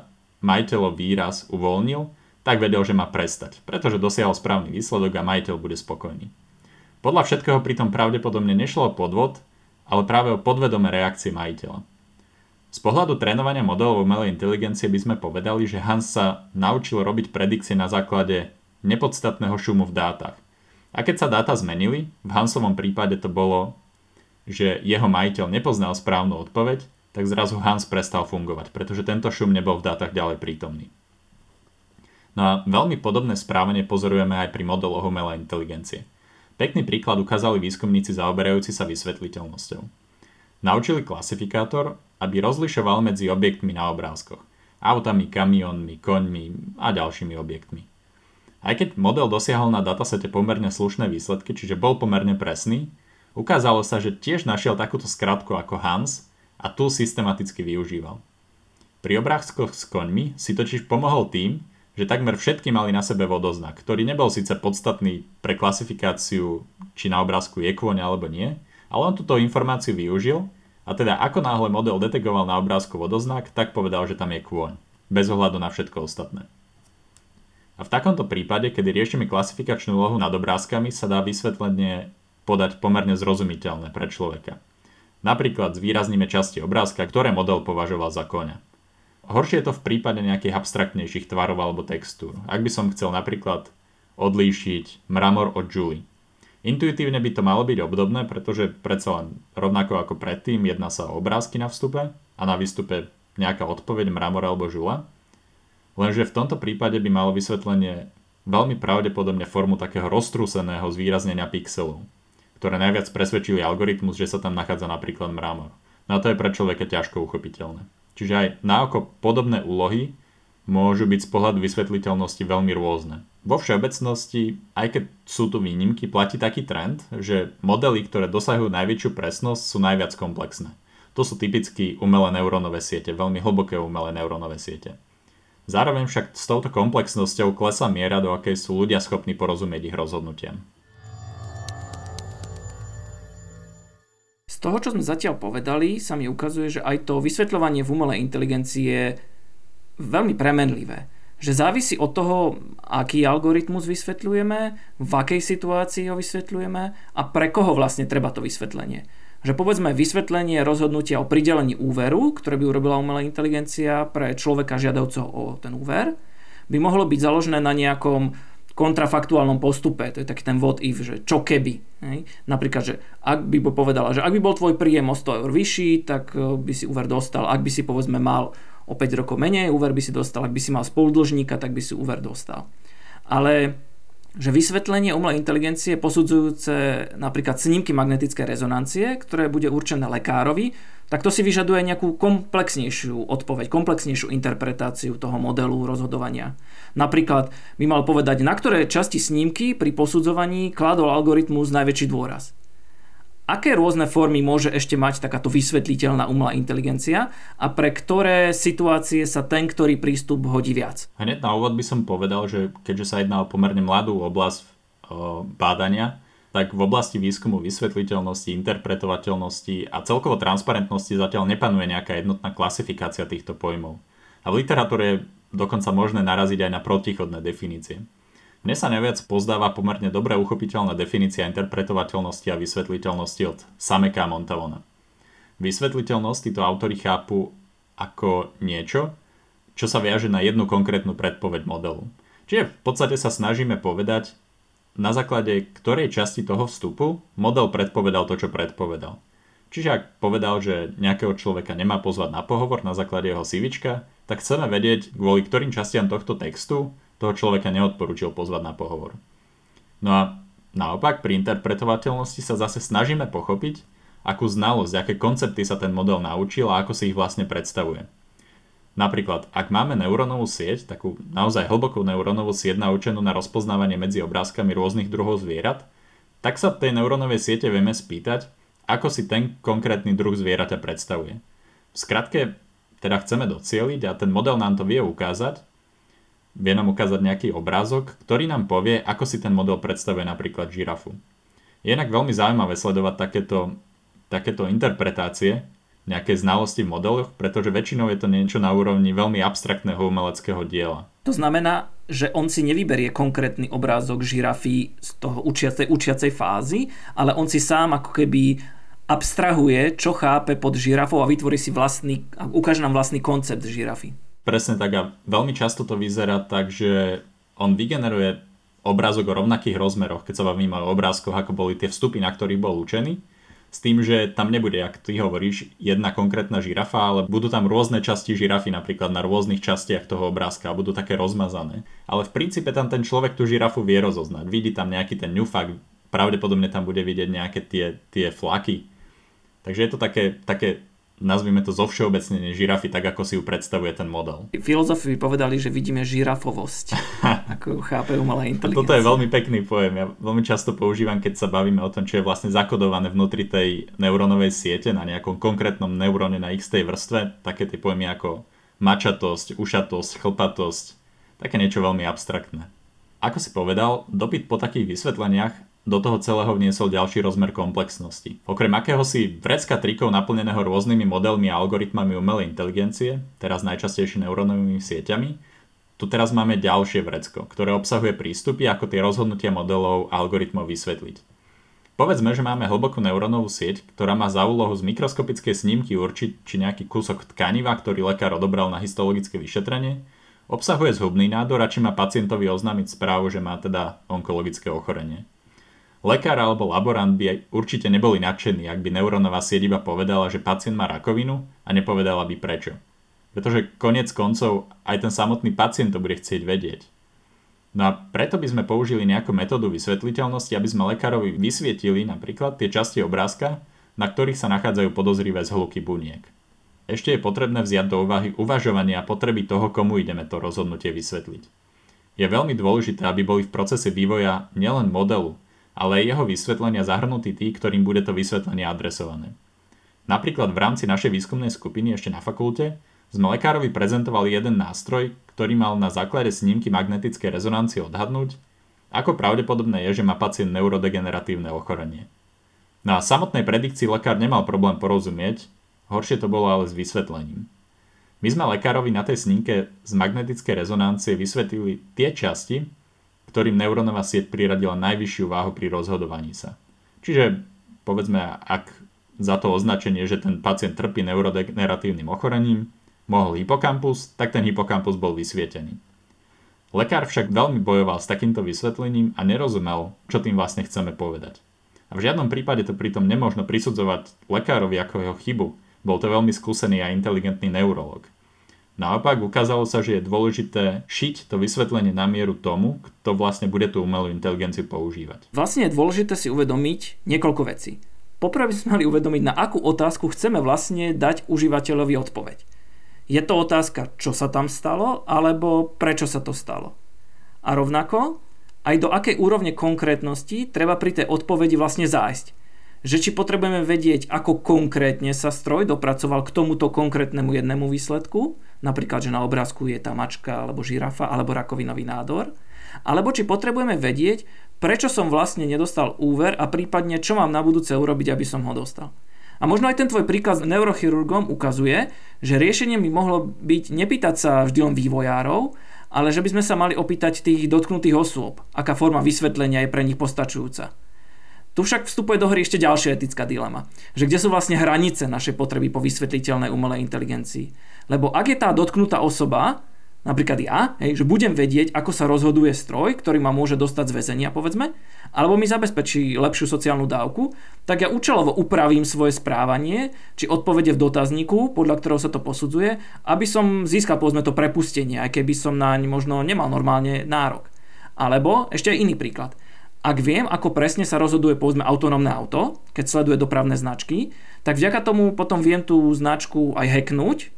majiteľov výraz uvoľnil, tak vedel, že má prestať, pretože dosiahol správny výsledok a majiteľ bude spokojný. Podľa všetkého pritom pravdepodobne nešlo o podvod, ale práve o podvedomé reakcie majiteľa. Z pohľadu trénovania modelov umelej inteligencie by sme povedali, že Hans sa naučil robiť predikcie na základe nepodstatného šumu v dátach. A keď sa dáta zmenili, v Hansovom prípade to bolo, že jeho majiteľ nepoznal správnu odpoveď, tak zrazu Hans prestal fungovať, pretože tento šum nebol v dátach ďalej prítomný. No a veľmi podobné správanie pozorujeme aj pri modeloch umelej inteligencie. Pekný príklad ukázali výskumníci zaoberajúci sa vysvetliteľnosťou. Naučili klasifikátor, aby rozlišoval medzi objektmi na obrázkoch. Autami, kamionmi, koňmi a ďalšími objektmi. Aj keď model dosiahol na datasete pomerne slušné výsledky, čiže bol pomerne presný, ukázalo sa, že tiež našiel takúto skratku ako Hans a tu systematicky využíval. Pri obrázkoch s koňmi si totiž pomohol tým, že takmer všetky mali na sebe vodoznak, ktorý nebol síce podstatný pre klasifikáciu, či na obrázku je kôň alebo nie, ale on túto informáciu využil a teda ako náhle model detegoval na obrázku vodoznak, tak povedal, že tam je kôň, bez ohľadu na všetko ostatné. A v takomto prípade, kedy riešime klasifikačnú úlohu nad obrázkami, sa dá vysvetlenie podať pomerne zrozumiteľné pre človeka. Napríklad zvýrazníme časti obrázka, ktoré model považoval za koňa. Horšie je to v prípade nejakých abstraktnejších tvarov alebo textúr. Ak by som chcel napríklad odlíšiť mramor od Julie. Intuitívne by to malo byť obdobné, pretože predsa len rovnako ako predtým jedná sa o obrázky na vstupe a na výstupe nejaká odpoveď mramor alebo žula. Lenže v tomto prípade by malo vysvetlenie veľmi pravdepodobne formu takého roztrúseného zvýraznenia pixelov, ktoré najviac presvedčili algoritmus, že sa tam nachádza napríklad mramor. No a to je pre človeka ťažko uchopiteľné. Čiže aj na oko podobné úlohy môžu byť z pohľadu vysvetliteľnosti veľmi rôzne. Vo všeobecnosti, aj keď sú tu výnimky, platí taký trend, že modely, ktoré dosahujú najväčšiu presnosť, sú najviac komplexné. To sú typicky umelé neurónové siete, veľmi hlboké umelé neurónové siete. Zároveň však s touto komplexnosťou klesá miera, do akej sú ľudia schopní porozumieť ich rozhodnutiam. Toho, čo sme zatiaľ povedali, sa mi ukazuje, že aj to vysvetľovanie v umelej inteligencii je veľmi premenlivé. Že závisí od toho, aký algoritmus vysvetľujeme, v akej situácii ho vysvetľujeme a pre koho vlastne treba to vysvetlenie. Že povedzme vysvetlenie rozhodnutia o pridelení úveru, ktoré by urobila umelá inteligencia pre človeka žiadavcoho o ten úver, by mohlo byť založené na nejakom kontrafaktuálnom postupe, to je taký ten what if, že čo keby. Hej? Napríklad, že ak by povedala, že ak by bol tvoj príjem o 100 eur vyšší, tak e, by si úver dostal. Ak by si povedzme mal o 5 rokov menej, úver by si dostal. Ak by si mal spoludlžníka, tak by si úver dostal. Ale že vysvetlenie umelej inteligencie posudzujúce napríklad snímky magnetické rezonancie, ktoré bude určené lekárovi, tak to si vyžaduje nejakú komplexnejšiu odpoveď, komplexnejšiu interpretáciu toho modelu rozhodovania. Napríklad by mal povedať, na ktoré časti snímky pri posudzovaní kládol algoritmus najväčší dôraz. Aké rôzne formy môže ešte mať takáto vysvetliteľná umelá inteligencia a pre ktoré situácie sa ten, ktorý prístup hodí viac? Hneď na úvod by som povedal, že keďže sa jedná o pomerne mladú oblasť o, bádania, tak v oblasti výskumu vysvetliteľnosti, interpretovateľnosti a celkovo transparentnosti zatiaľ nepanuje nejaká jednotná klasifikácia týchto pojmov. A v literatúre je dokonca možné naraziť aj na protichodné definície. Mne sa neviac pozdáva pomerne dobre uchopiteľná definícia interpretovateľnosti a vysvetliteľnosti od Sameka Montavona. Vysvetliteľnosť títo autory chápu ako niečo, čo sa viaže na jednu konkrétnu predpoveď modelu. Čiže v podstate sa snažíme povedať, na základe ktorej časti toho vstupu model predpovedal to, čo predpovedal. Čiže ak povedal, že nejakého človeka nemá pozvať na pohovor na základe jeho sivička, tak chceme vedieť, kvôli ktorým častiam tohto textu toho človeka neodporúčil pozvať na pohovor. No a naopak pri interpretovateľnosti sa zase snažíme pochopiť, akú znalosť, aké koncepty sa ten model naučil a ako si ich vlastne predstavuje. Napríklad, ak máme neurónovú sieť, takú naozaj hlbokú neurónovú sieť naučenú na rozpoznávanie medzi obrázkami rôznych druhov zvierat, tak sa tej neurónovej siete vieme spýtať, ako si ten konkrétny druh zvieraťa predstavuje. V skratke, teda chceme docieliť a ten model nám to vie ukázať, vie nám ukázať nejaký obrázok, ktorý nám povie, ako si ten model predstavuje napríklad žirafu. Je inak veľmi zaujímavé sledovať takéto, takéto interpretácie, nejaké znalosti v modeloch, pretože väčšinou je to niečo na úrovni veľmi abstraktného umeleckého diela. To znamená, že on si nevyberie konkrétny obrázok žirafy z toho učiacej, učiacej fázy, ale on si sám ako keby abstrahuje, čo chápe pod žirafou a vytvorí si vlastný, ukáže nám vlastný koncept žirafy. Presne tak a veľmi často to vyzerá tak, že on vygeneruje obrázok o rovnakých rozmeroch, keď sa bavíme o obrázkoch, ako boli tie vstupy, na ktorých bol učený, s tým, že tam nebude, ak ty hovoríš, jedna konkrétna žirafa, ale budú tam rôzne časti žirafy napríklad na rôznych častiach toho obrázka a budú také rozmazané. Ale v princípe tam ten človek tú žirafu vie rozoznať. Vidí tam nejaký ten ňufak, pravdepodobne tam bude vidieť nejaké tie, tie flaky. Takže je to také, také nazvime to zo všeobecnenie žirafy, tak ako si ju predstavuje ten model. Filozofi povedali, že vidíme žirafovosť, ako ju chápe umelá inteligencia. Toto je veľmi pekný pojem. Ja veľmi často používam, keď sa bavíme o tom, čo je vlastne zakodované vnútri tej neurónovej siete na nejakom konkrétnom neuróne na x tej vrstve. Také tie pojmy ako mačatosť, ušatosť, chlpatosť. Také niečo veľmi abstraktné. Ako si povedal, dopyt po takých vysvetleniach do toho celého vniesol ďalší rozmer komplexnosti. Okrem akéhosi vrecka trikov naplneného rôznymi modelmi a algoritmami umelej inteligencie, teraz najčastejšie neurónovými sieťami, tu teraz máme ďalšie vrecko, ktoré obsahuje prístupy, ako tie rozhodnutia modelov a algoritmov vysvetliť. Povedzme, že máme hlbokú neurónovú sieť, ktorá má za úlohu z mikroskopickej snímky určiť, či nejaký kúsok tkaniva, ktorý lekár odobral na histologické vyšetrenie, obsahuje zhubný nádor a či má pacientovi oznámiť správu, že má teda onkologické ochorenie. Lekár alebo laborant by určite neboli nadšení, ak by neurónová sieť iba povedala, že pacient má rakovinu a nepovedala by prečo. Pretože konec koncov aj ten samotný pacient to bude chcieť vedieť. No a preto by sme použili nejakú metódu vysvetliteľnosti, aby sme lekárovi vysvietili napríklad tie časti obrázka, na ktorých sa nachádzajú podozrivé zhluky buniek. Ešte je potrebné vziať do úvahy uvažovanie a potreby toho, komu ideme to rozhodnutie vysvetliť. Je veľmi dôležité, aby boli v procese vývoja nielen modelu, ale aj jeho vysvetlenia zahrnutí tí, ktorým bude to vysvetlenie adresované. Napríklad v rámci našej výskumnej skupiny ešte na fakulte sme lekárovi prezentovali jeden nástroj, ktorý mal na základe snímky magnetickej rezonancie odhadnúť, ako pravdepodobné je, že má pacient neurodegeneratívne ochorenie. Na samotnej predikcii lekár nemal problém porozumieť, horšie to bolo ale s vysvetlením. My sme lekárovi na tej snímke z magnetickej rezonancie vysvetlili tie časti, ktorým neurónová sieť priradila najvyššiu váhu pri rozhodovaní sa. Čiže povedzme, ak za to označenie, že ten pacient trpí neurodegeneratívnym ochorením, mohol hypokampus, tak ten hypokampus bol vysvietený. Lekár však veľmi bojoval s takýmto vysvetlením a nerozumel, čo tým vlastne chceme povedať. A v žiadnom prípade to pritom nemôžno prisudzovať lekárovi ako jeho chybu, bol to veľmi skúsený a inteligentný neurolog. Naopak ukázalo sa, že je dôležité šiť to vysvetlenie na mieru tomu, kto vlastne bude tú umelú inteligenciu používať. Vlastne je dôležité si uvedomiť niekoľko vecí. Poprvé by sme mali uvedomiť, na akú otázku chceme vlastne dať užívateľovi odpoveď. Je to otázka, čo sa tam stalo, alebo prečo sa to stalo. A rovnako, aj do akej úrovne konkrétnosti treba pri tej odpovedi vlastne zájsť. Že či potrebujeme vedieť, ako konkrétne sa stroj dopracoval k tomuto konkrétnemu jednému výsledku, napríklad, že na obrázku je tá mačka, alebo žirafa, alebo rakovinový nádor, alebo či potrebujeme vedieť, prečo som vlastne nedostal úver a prípadne čo mám na budúce urobiť, aby som ho dostal. A možno aj ten tvoj príkaz neurochirurgom ukazuje, že riešením by mohlo byť nepýtať sa vždy len vývojárov, ale že by sme sa mali opýtať tých dotknutých osôb, aká forma vysvetlenia je pre nich postačujúca. Tu však vstupuje do hry ešte ďalšia etická dilema, že kde sú vlastne hranice našej potreby po vysvetliteľnej umelej inteligencii. Lebo ak je tá dotknutá osoba napríklad ja, hej, že budem vedieť, ako sa rozhoduje stroj, ktorý ma môže dostať z väzenia, povedzme, alebo mi zabezpečí lepšiu sociálnu dávku, tak ja účelovo upravím svoje správanie, či odpovede v dotazníku, podľa ktorého sa to posudzuje, aby som získal povedzme to prepustenie, aj keby som naň možno nemal normálne nárok. Alebo ešte aj iný príklad. Ak viem, ako presne sa rozhoduje povedzme autonómne auto, keď sleduje dopravné značky, tak vďaka tomu potom viem tú značku aj hacknúť,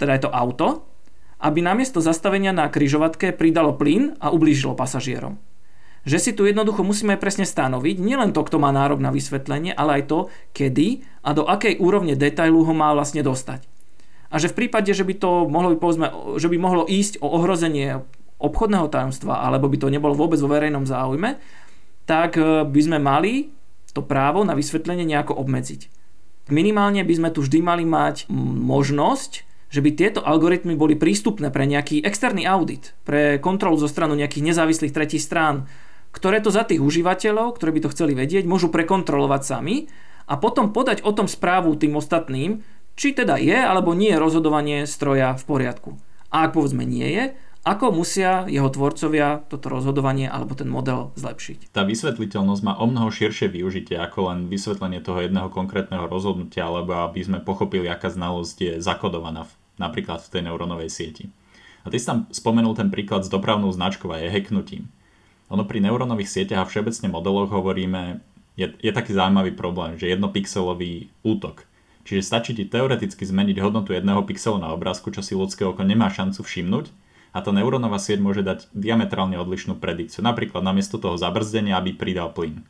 teda je to auto, aby namiesto zastavenia na kryžovatke pridalo plyn a ublížilo pasažierom. Že si tu jednoducho musíme presne stanoviť nielen to, kto má nárok na vysvetlenie, ale aj to, kedy a do akej úrovne detailu ho má vlastne dostať. A že v prípade, že by to mohlo, povedzme, že by mohlo ísť o ohrozenie obchodného tajomstva, alebo by to nebolo vôbec vo verejnom záujme, tak e, by sme mali to právo na vysvetlenie nejako obmedziť. Minimálne by sme tu vždy mali mať možnosť že by tieto algoritmy boli prístupné pre nejaký externý audit, pre kontrolu zo stranu nejakých nezávislých tretích strán, ktoré to za tých užívateľov, ktorí by to chceli vedieť, môžu prekontrolovať sami a potom podať o tom správu tým ostatným, či teda je alebo nie je rozhodovanie stroja v poriadku. A ak povedzme nie je, ako musia jeho tvorcovia toto rozhodovanie alebo ten model zlepšiť? Tá vysvetliteľnosť má o mnoho širšie využitie ako len vysvetlenie toho jedného konkrétneho rozhodnutia, alebo aby sme pochopili, aká znalosť je zakodovaná v, napríklad v tej neurónovej sieti. A ty si tam spomenul ten príklad s dopravnou značkou a je hacknutím. Ono pri neurónových sieťach a všeobecne modeloch hovoríme, je, je taký zaujímavý problém, že jednopixelový útok. Čiže stačí ti teoreticky zmeniť hodnotu jedného pixelu na obrázku, čo si ľudské oko nemá šancu všimnúť a tá neurónová sieť môže dať diametrálne odlišnú predikciu. Napríklad namiesto toho zabrzdenia, aby pridal plyn.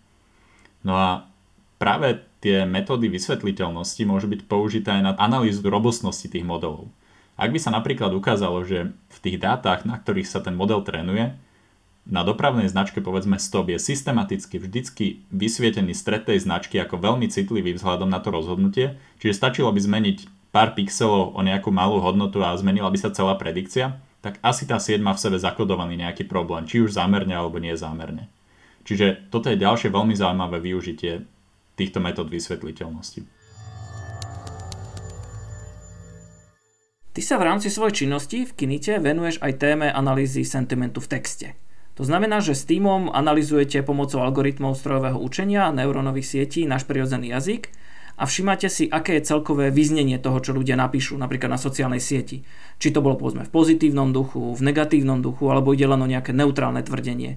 No a práve tie metódy vysvetliteľnosti môžu byť použité aj na analýzu robustnosti tých modelov. Ak by sa napríklad ukázalo, že v tých dátach, na ktorých sa ten model trénuje, na dopravnej značke povedzme stop je systematicky vždycky vysvietený stred tej značky ako veľmi citlivý vzhľadom na to rozhodnutie, čiže stačilo by zmeniť pár pixelov o nejakú malú hodnotu a zmenila by sa celá predikcia, tak asi tá sieť má v sebe zakodovaný nejaký problém, či už zámerne alebo nie zámerne. Čiže toto je ďalšie veľmi zaujímavé využitie týchto metód vysvetliteľnosti. Ty sa v rámci svojej činnosti v Kinite venuješ aj téme analýzy sentimentu v texte. To znamená, že s týmom analizujete pomocou algoritmov strojového učenia neurónových sietí náš prirodzený jazyk a všimáte si, aké je celkové vyznenie toho, čo ľudia napíšu, napríklad na sociálnej sieti. Či to bolo povedzme v pozitívnom duchu, v negatívnom duchu, alebo ide len o nejaké neutrálne tvrdenie.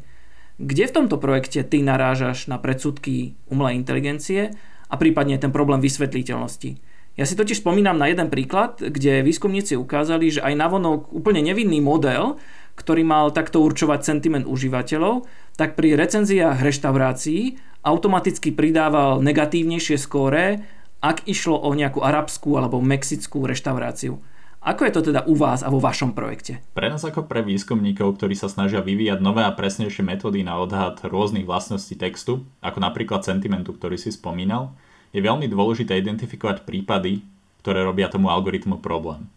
Kde v tomto projekte ty narážaš na predsudky umelej inteligencie a prípadne ten problém vysvetliteľnosti? Ja si totiž spomínam na jeden príklad, kde výskumníci ukázali, že aj navonok úplne nevinný model, ktorý mal takto určovať sentiment užívateľov, tak pri recenziách reštaurácií automaticky pridával negatívnejšie skóre, ak išlo o nejakú arabskú alebo mexickú reštauráciu. Ako je to teda u vás a vo vašom projekte? Pre nás ako pre výskumníkov, ktorí sa snažia vyvíjať nové a presnejšie metódy na odhad rôznych vlastností textu, ako napríklad sentimentu, ktorý si spomínal, je veľmi dôležité identifikovať prípady, ktoré robia tomu algoritmu problém.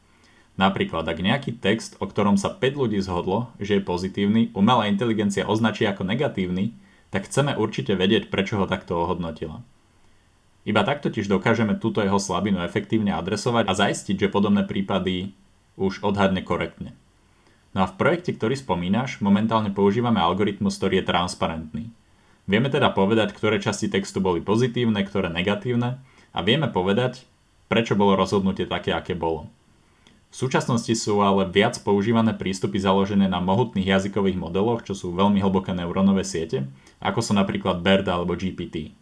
Napríklad, ak nejaký text, o ktorom sa 5 ľudí zhodlo, že je pozitívny, umelá inteligencia označí ako negatívny, tak chceme určite vedieť, prečo ho takto ohodnotila. Iba tak totiž dokážeme túto jeho slabinu efektívne adresovať a zaistiť, že podobné prípady už odhadne korektne. No a v projekte, ktorý spomínaš, momentálne používame algoritmus, ktorý je transparentný. Vieme teda povedať, ktoré časti textu boli pozitívne, ktoré negatívne a vieme povedať, prečo bolo rozhodnutie také, aké bolo. V súčasnosti sú ale viac používané prístupy založené na mohutných jazykových modeloch, čo sú veľmi hlboké neurónové siete, ako sú napríklad BERT alebo GPT.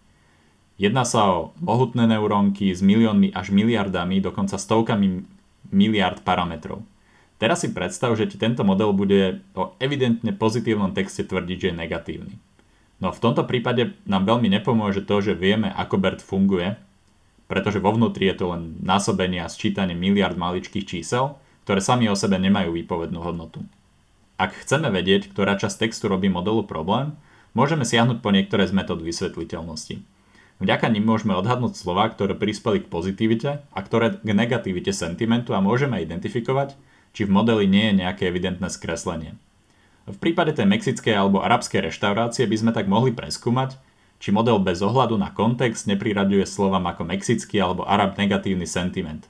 Jedná sa o mohutné neurónky s miliónmi až miliardami, dokonca stovkami miliard parametrov. Teraz si predstav, že ti tento model bude o evidentne pozitívnom texte tvrdiť, že je negatívny. No v tomto prípade nám veľmi nepomôže to, že vieme, ako BERT funguje, pretože vo vnútri je to len násobenie a sčítanie miliard maličkých čísel, ktoré sami o sebe nemajú výpovednú hodnotu. Ak chceme vedieť, ktorá časť textu robí modelu problém, môžeme siahnuť po niektoré z metód vysvetliteľnosti. Vďaka nim môžeme odhadnúť slova, ktoré prispeli k pozitivite a ktoré k negativite sentimentu a môžeme identifikovať, či v modeli nie je nejaké evidentné skreslenie. V prípade tej mexickej alebo arabskej reštaurácie by sme tak mohli preskúmať, či model bez ohľadu na kontext nepriraďuje slovám ako mexický alebo arab negatívny sentiment,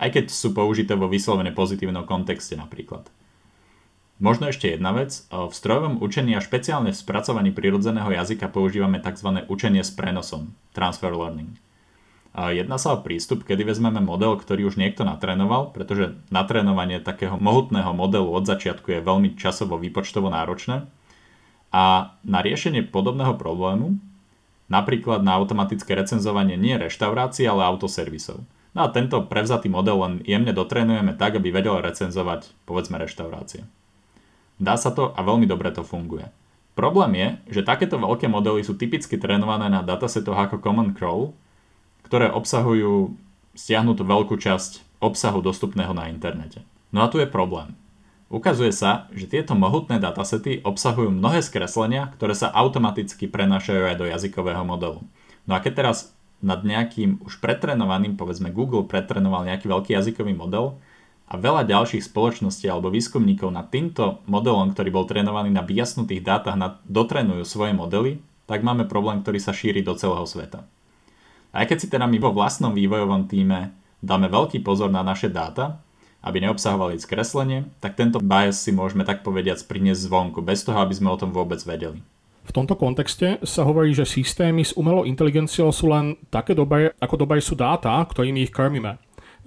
aj keď sú použité vo vyslovene pozitívnom kontexte napríklad. Možno ešte jedna vec. V strojovom učení a špeciálne v spracovaní prirodzeného jazyka používame tzv. učenie s prenosom, transfer learning. Jedná sa o prístup, kedy vezmeme model, ktorý už niekto natrénoval, pretože natrénovanie takého mohutného modelu od začiatku je veľmi časovo výpočtovo náročné. A na riešenie podobného problému, napríklad na automatické recenzovanie nie reštaurácií, ale autoservisov. No a tento prevzatý model len jemne dotrénujeme tak, aby vedel recenzovať povedzme reštaurácie. Dá sa to a veľmi dobre to funguje. Problém je, že takéto veľké modely sú typicky trénované na datasetoch ako Common Crawl, ktoré obsahujú stiahnutú veľkú časť obsahu dostupného na internete. No a tu je problém. Ukazuje sa, že tieto mohutné datasety obsahujú mnohé skreslenia, ktoré sa automaticky prenášajú aj do jazykového modelu. No a keď teraz nad nejakým už pretrenovaným, povedzme Google pretrenoval nejaký veľký jazykový model, a veľa ďalších spoločností alebo výskumníkov nad týmto modelom, ktorý bol trénovaný na vyjasnutých dátach, nad, dotrenujú svoje modely, tak máme problém, ktorý sa šíri do celého sveta. Aj keď si teda my vo vlastnom vývojovom týme dáme veľký pozor na naše dáta, aby neobsahovali skreslenie, tak tento bias si môžeme tak povediať priniesť zvonku, bez toho, aby sme o tom vôbec vedeli. V tomto kontexte sa hovorí, že systémy s umelou inteligenciou sú len také dobré, ako dobré sú dáta, ktorými ich krmíme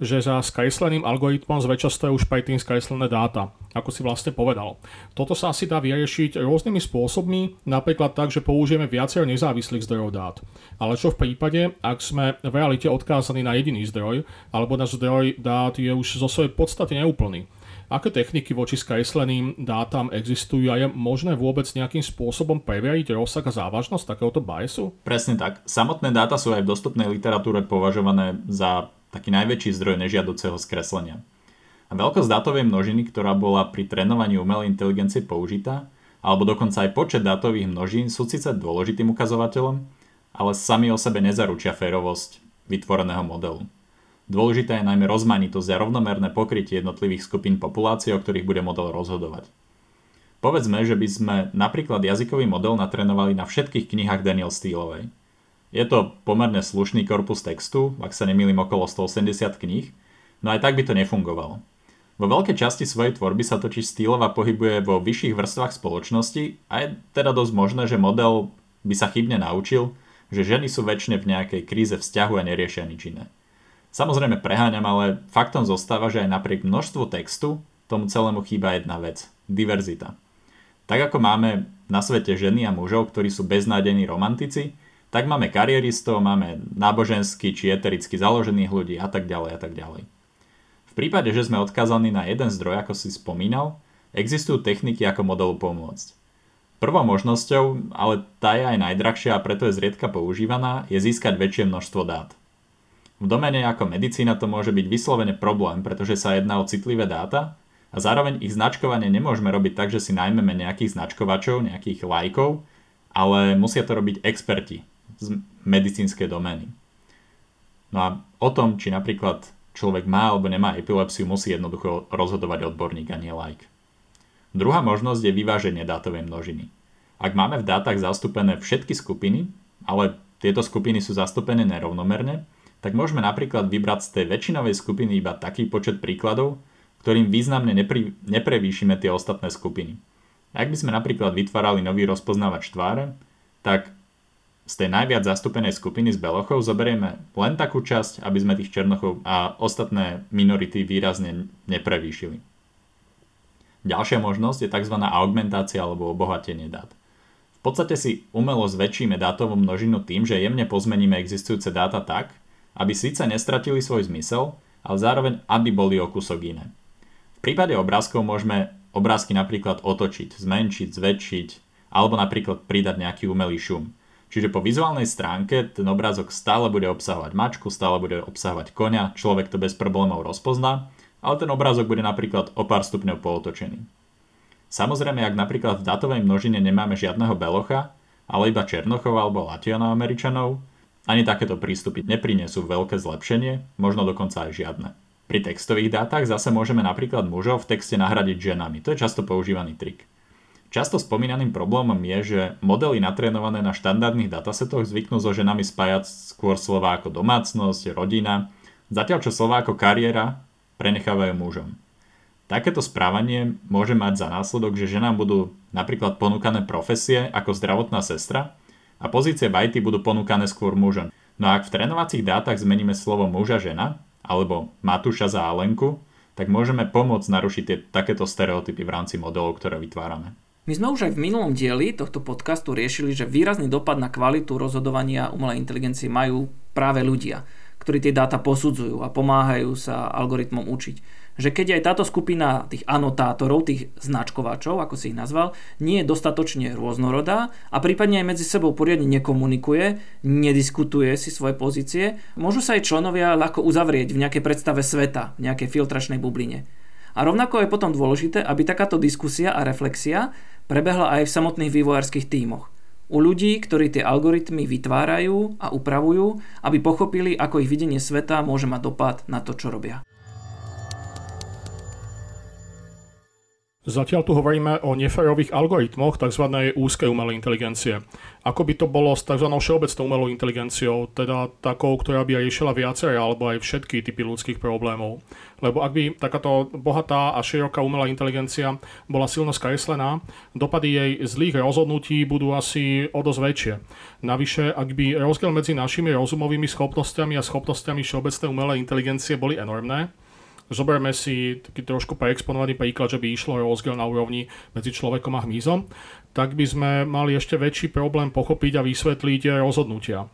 že za skresleným algoritmom zväčša stojí už predtým skreslené dáta, ako si vlastne povedal. Toto sa asi dá vyriešiť rôznymi spôsobmi, napríklad tak, že použijeme viacero nezávislých zdrojov dát. Ale čo v prípade, ak sme v realite odkázaní na jediný zdroj, alebo náš zdroj dát je už zo svojej podstate neúplný. Aké techniky voči skresleným dátam existujú a je možné vôbec nejakým spôsobom preveriť rozsah a závažnosť takéhoto biasu? Presne tak. Samotné dáta sú aj v dostupnej literatúre považované za taký najväčší zdroj nežiaduceho skreslenia. A veľkosť dátovej množiny, ktorá bola pri trénovaní umelej inteligencie použitá, alebo dokonca aj počet dátových množín sú síce dôležitým ukazovateľom, ale sami o sebe nezaručia férovosť vytvoreného modelu. Dôležité je najmä rozmanitosť a rovnomerné pokrytie jednotlivých skupín populácie, o ktorých bude model rozhodovať. Povedzme, že by sme napríklad jazykový model natrénovali na všetkých knihách Daniel Steelovej. Je to pomerne slušný korpus textu, ak sa nemýlim okolo 180 kníh, no aj tak by to nefungovalo. Vo veľkej časti svojej tvorby sa totiž Steelova pohybuje vo vyšších vrstvách spoločnosti a je teda dosť možné, že model by sa chybne naučil, že ženy sú väčšine v nejakej kríze vzťahu a neriešia nič iné. Samozrejme preháňam, ale faktom zostáva, že aj napriek množstvu textu tomu celému chýba jedna vec – diverzita. Tak ako máme na svete ženy a mužov, ktorí sú beznádejní romantici, tak máme karieristov, máme nábožensky či etericky založených ľudí a tak ďalej a tak ďalej. V prípade, že sme odkázaní na jeden zdroj, ako si spomínal, existujú techniky, ako modelu pomôcť. Prvou možnosťou, ale tá je aj najdrahšia a preto je zriedka používaná, je získať väčšie množstvo dát. V domene ako medicína to môže byť vyslovene problém, pretože sa jedná o citlivé dáta a zároveň ich značkovanie nemôžeme robiť tak, že si najmeme nejakých značkovačov, nejakých lajkov, ale musia to robiť experti z medicínskej domény. No a o tom, či napríklad človek má alebo nemá epilepsiu, musí jednoducho rozhodovať odborník a nie like. Druhá možnosť je vyváženie dátovej množiny. Ak máme v dátach zastúpené všetky skupiny, ale tieto skupiny sú zastúpené nerovnomerne, tak môžeme napríklad vybrať z tej väčšinovej skupiny iba taký počet príkladov, ktorým významne nepri, neprevýšime tie ostatné skupiny. Ak by sme napríklad vytvárali nový rozpoznávač tváre, tak z tej najviac zastúpenej skupiny z belochov zoberieme len takú časť, aby sme tých černochov a ostatné minority výrazne neprevýšili. Ďalšia možnosť je tzv. augmentácia alebo obohatenie dát. V podstate si umelo zväčšíme dátovú množinu tým, že jemne pozmeníme existujúce dáta tak, aby síce nestratili svoj zmysel, ale zároveň aby boli o kusok iné prípade obrázkov môžeme obrázky napríklad otočiť, zmenšiť, zväčšiť alebo napríklad pridať nejaký umelý šum. Čiže po vizuálnej stránke ten obrázok stále bude obsahovať mačku, stále bude obsahovať konia, človek to bez problémov rozpozná, ale ten obrázok bude napríklad o pár stupňov pootočený. Samozrejme, ak napríklad v datovej množine nemáme žiadneho belocha, ale iba černochov alebo latinoameričanov, ani takéto prístupy neprinesú veľké zlepšenie, možno dokonca aj žiadne. Pri textových dátach zase môžeme napríklad mužov v texte nahradiť ženami. To je často používaný trik. Často spomínaným problémom je, že modely natrénované na štandardných datasetoch zvyknú so ženami spájať skôr slova ako domácnosť, rodina, zatiaľ čo slova ako kariéra prenechávajú mužom. Takéto správanie môže mať za následok, že ženám budú napríklad ponúkané profesie ako zdravotná sestra a pozície v IT budú ponúkané skôr mužom. No a ak v trénovacích dátach zmeníme slovo muža žena, alebo Matúša za Alenku, tak môžeme pomôcť narušiť tie, takéto stereotypy v rámci modelov, ktoré vytvárame. My sme už aj v minulom dieli tohto podcastu riešili, že výrazný dopad na kvalitu rozhodovania umelej inteligencie majú práve ľudia, ktorí tie dáta posudzujú a pomáhajú sa algoritmom učiť že keď aj táto skupina tých anotátorov, tých značkovačov, ako si ich nazval, nie je dostatočne rôznorodá a prípadne aj medzi sebou poriadne nekomunikuje, nediskutuje si svoje pozície, môžu sa aj členovia ľahko uzavrieť v nejakej predstave sveta, v nejakej filtračnej bubline. A rovnako je potom dôležité, aby takáto diskusia a reflexia prebehla aj v samotných vývojárskych tímoch. U ľudí, ktorí tie algoritmy vytvárajú a upravujú, aby pochopili, ako ich videnie sveta môže mať dopad na to, čo robia. Zatiaľ tu hovoríme o neférových algoritmoch tzv. úzkej umelej inteligencie. Ako by to bolo s tzv. všeobecnou umelou inteligenciou, teda takou, ktorá by riešila viaceré alebo aj všetky typy ľudských problémov. Lebo ak by takáto bohatá a široká umelá inteligencia bola silno skreslená, dopady jej zlých rozhodnutí budú asi o dosť väčšie. Navyše, ak by rozdiel medzi našimi rozumovými schopnosťami a schopnosťami všeobecnej umelej inteligencie boli enormné, Zoberme si taký trošku preexponovaný príklad, že by išlo rozdiel na úrovni medzi človekom a hmyzom, tak by sme mali ešte väčší problém pochopiť a vysvetliť rozhodnutia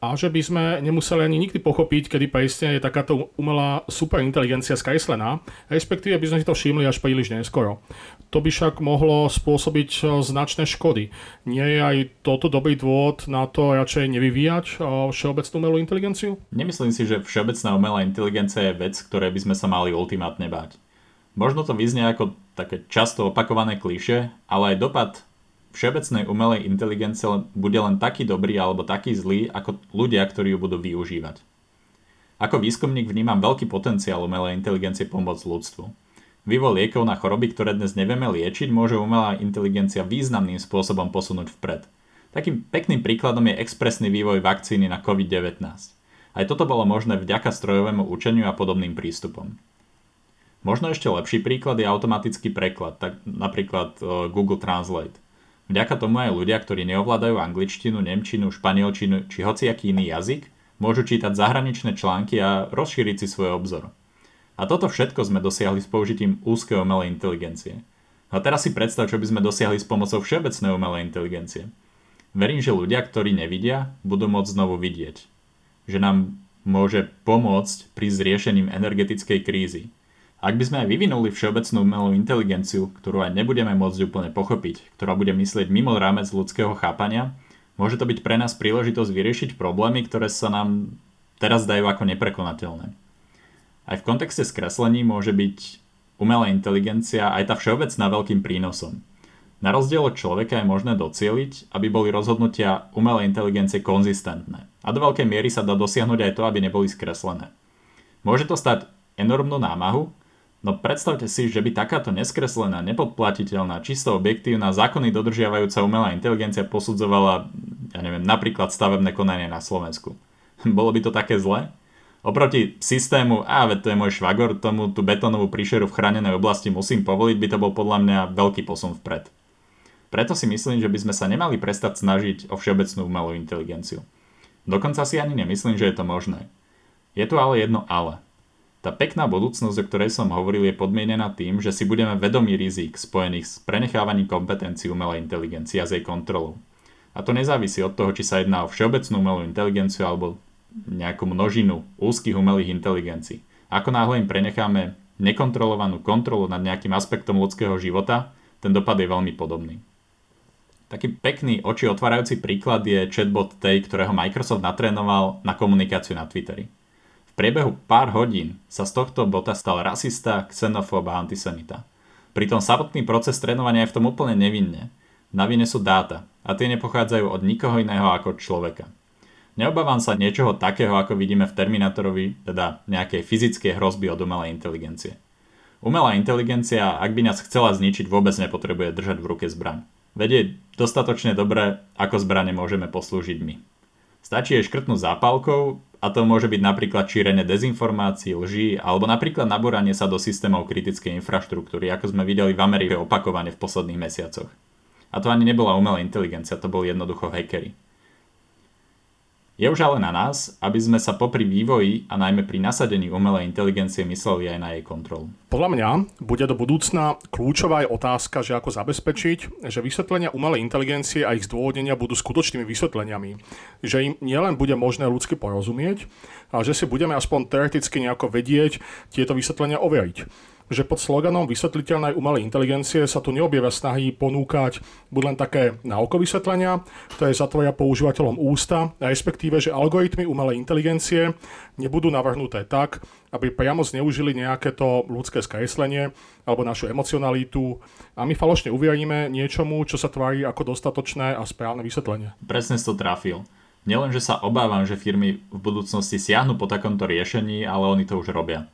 a že by sme nemuseli ani nikdy pochopiť, kedy presne je takáto umelá superinteligencia skreslená, respektíve by sme si to všimli až príliš neskoro. To by však mohlo spôsobiť eh, značné škody. Nie je aj toto dobrý dôvod na to radšej nevyvíjať eh, všeobecnú umelú inteligenciu? Nemyslím si, že všeobecná umelá inteligencia je vec, ktoré by sme sa mali ultimátne báť. Možno to vyznie ako také často opakované kliše, ale aj dopad všeobecnej umelej inteligencie bude len taký dobrý alebo taký zlý ako ľudia, ktorí ju budú využívať. Ako výskumník vnímam veľký potenciál umelej inteligencie pomôcť ľudstvu. Vývoj liekov na choroby, ktoré dnes nevieme liečiť, môže umelá inteligencia významným spôsobom posunúť vpred. Takým pekným príkladom je expresný vývoj vakcíny na COVID-19. Aj toto bolo možné vďaka strojovému učeniu a podobným prístupom. Možno ešte lepší príklad je automatický preklad, tak napríklad e, Google Translate. Vďaka tomu aj ľudia, ktorí neovládajú angličtinu, nemčinu, španielčinu či hociaký iný jazyk, môžu čítať zahraničné články a rozšíriť si svoj obzor. A toto všetko sme dosiahli s použitím úzkej umelej inteligencie. A teraz si predstav, čo by sme dosiahli s pomocou všeobecnej umelej inteligencie. Verím, že ľudia, ktorí nevidia, budú môcť znovu vidieť. Že nám môže pomôcť pri zriešením energetickej krízy. Ak by sme aj vyvinuli všeobecnú umelú inteligenciu, ktorú aj nebudeme môcť úplne pochopiť, ktorá bude myslieť mimo rámec ľudského chápania, môže to byť pre nás príležitosť vyriešiť problémy, ktoré sa nám teraz dajú ako neprekonateľné. Aj v kontexte skreslení môže byť umelá inteligencia aj tá všeobecná veľkým prínosom. Na rozdiel od človeka je možné docieliť, aby boli rozhodnutia umelej inteligencie konzistentné. A do veľkej miery sa dá dosiahnuť aj to, aby neboli skreslené. Môže to stať enormnú námahu, no predstavte si, že by takáto neskreslená, nepodplatiteľná, čisto objektívna, zákony dodržiavajúca umelá inteligencia posudzovala, ja neviem, napríklad stavebné konanie na Slovensku. Bolo by to také zle? Oproti systému, a veď to je môj švagor, tomu tú betónovú príšeru v chránenej oblasti musím povoliť, by to bol podľa mňa veľký posun vpred. Preto si myslím, že by sme sa nemali prestať snažiť o všeobecnú umelú inteligenciu. Dokonca si ani nemyslím, že je to možné. Je tu ale jedno ale. Tá pekná budúcnosť, o ktorej som hovoril, je podmienená tým, že si budeme vedomí rizik spojených s prenechávaním kompetencií umelej inteligencie a z jej kontrolou. A to nezávisí od toho, či sa jedná o všeobecnú umelú inteligenciu alebo nejakú množinu úzkých umelých inteligencií. Ako náhle im prenecháme nekontrolovanú kontrolu nad nejakým aspektom ľudského života, ten dopad je veľmi podobný. Taký pekný oči otvárajúci príklad je chatbot Tay, ktorého Microsoft natrénoval na komunikáciu na Twitteri. V priebehu pár hodín sa z tohto bota stal rasista, xenofób a antisemita. Pritom samotný proces trénovania je v tom úplne nevinne. Na vine sú dáta a tie nepochádzajú od nikoho iného ako človeka. Neobávam sa niečoho takého, ako vidíme v Terminátorovi, teda nejakej fyzickej hrozby od umelej inteligencie. Umelá inteligencia, ak by nás chcela zničiť, vôbec nepotrebuje držať v ruke zbraň. Vedie dostatočne dobre, ako zbrane môžeme poslúžiť my. Stačí jej škrtnúť zápalkou a to môže byť napríklad šírenie dezinformácií, lží alebo napríklad naboranie sa do systémov kritickej infraštruktúry, ako sme videli v Amerike opakovane v posledných mesiacoch. A to ani nebola umelá inteligencia, to boli jednoducho hackery. Je už ale na nás, aby sme sa popri vývoji a najmä pri nasadení umelej inteligencie mysleli aj na jej kontrolu. Podľa mňa bude do budúcna kľúčová aj otázka, že ako zabezpečiť, že vysvetlenia umelej inteligencie a ich zdôvodnenia budú skutočnými vysvetleniami. Že im nielen bude možné ľudsky porozumieť, ale že si budeme aspoň teoreticky nejako vedieť tieto vysvetlenia overiť že pod sloganom vysvetliteľnej umelej inteligencie sa tu neobjavia snahy ponúkať buď len také náukové vysvetlenia, ktoré zatvoria používateľom ústa, respektíve, že algoritmy umelej inteligencie nebudú navrhnuté tak, aby priamo zneužili nejaké to ľudské skreslenie alebo našu emocionalitu a my falošne uveríme niečomu, čo sa tvári ako dostatočné a správne vysvetlenie. Presne to trafil. Nielen, že sa obávam, že firmy v budúcnosti siahnu po takomto riešení, ale oni to už robia.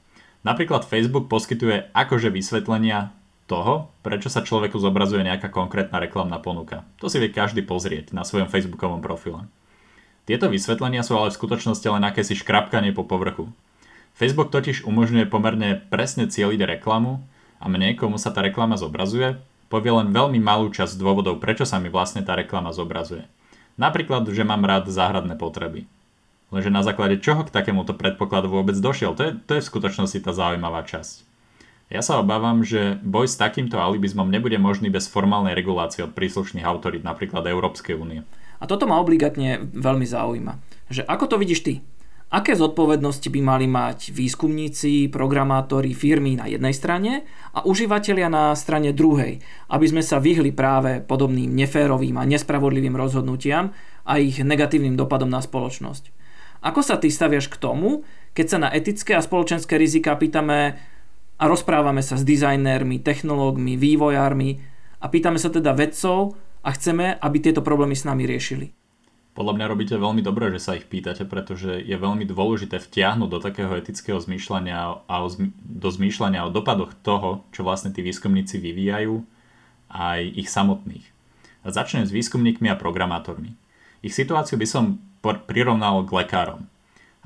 Napríklad Facebook poskytuje akože vysvetlenia toho, prečo sa človeku zobrazuje nejaká konkrétna reklamná ponuka. To si vie každý pozrieť na svojom facebookovom profile. Tieto vysvetlenia sú ale v skutočnosti len akési škrapkanie po povrchu. Facebook totiž umožňuje pomerne presne cieliť reklamu a mne, komu sa tá reklama zobrazuje, povie len veľmi malú časť dôvodov, prečo sa mi vlastne tá reklama zobrazuje. Napríklad, že mám rád záhradné potreby. Lenže na základe čoho k takémuto predpokladu vôbec došiel? To je, to je v skutočnosti tá zaujímavá časť. Ja sa obávam, že boj s takýmto alibizmom nebude možný bez formálnej regulácie od príslušných autorít, napríklad Európskej únie. A toto ma obligátne veľmi zaujíma. Že ako to vidíš ty? Aké zodpovednosti by mali mať výskumníci, programátori, firmy na jednej strane a užívateľia na strane druhej, aby sme sa vyhli práve podobným neférovým a nespravodlivým rozhodnutiam a ich negatívnym dopadom na spoločnosť? Ako sa ty staviaš k tomu, keď sa na etické a spoločenské rizika pýtame a rozprávame sa s dizajnérmi, technológmi, vývojármi a pýtame sa teda vedcov a chceme, aby tieto problémy s nami riešili? Podľa mňa robíte veľmi dobre, že sa ich pýtate, pretože je veľmi dôležité vtiahnuť do takého etického zmýšľania a do zmýšľania o dopadoch toho, čo vlastne tí výskumníci vyvíjajú, aj ich samotných. A začnem s výskumníkmi a programátormi. Ich situáciu by som prirovnal k lekárom.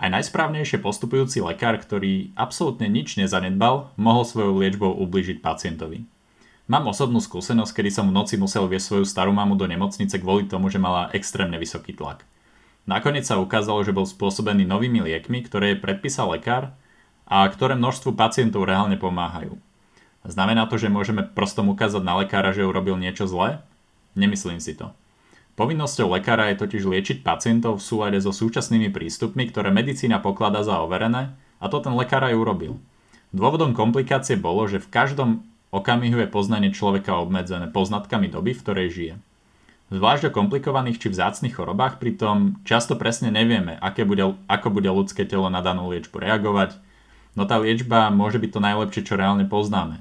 Aj najsprávnejšie postupujúci lekár, ktorý absolútne nič nezanedbal, mohol svojou liečbou ubližiť pacientovi. Mám osobnú skúsenosť, kedy som v noci musel viesť svoju starú mamu do nemocnice kvôli tomu, že mala extrémne vysoký tlak. Nakoniec sa ukázalo, že bol spôsobený novými liekmi, ktoré predpísal lekár a ktoré množstvu pacientov reálne pomáhajú. Znamená to, že môžeme prostom ukázať na lekára, že urobil niečo zlé? Nemyslím si to. Povinnosťou lekára je totiž liečiť pacientov v súlade so súčasnými prístupmi, ktoré medicína pokladá za overené a to ten lekár aj urobil. Dôvodom komplikácie bolo, že v každom okamihu je poznanie človeka obmedzené poznatkami doby, v ktorej žije. Zvlášť o komplikovaných či vzácnych chorobách pritom často presne nevieme, aké bude, ako bude ľudské telo na danú liečbu reagovať, no tá liečba môže byť to najlepšie, čo reálne poznáme.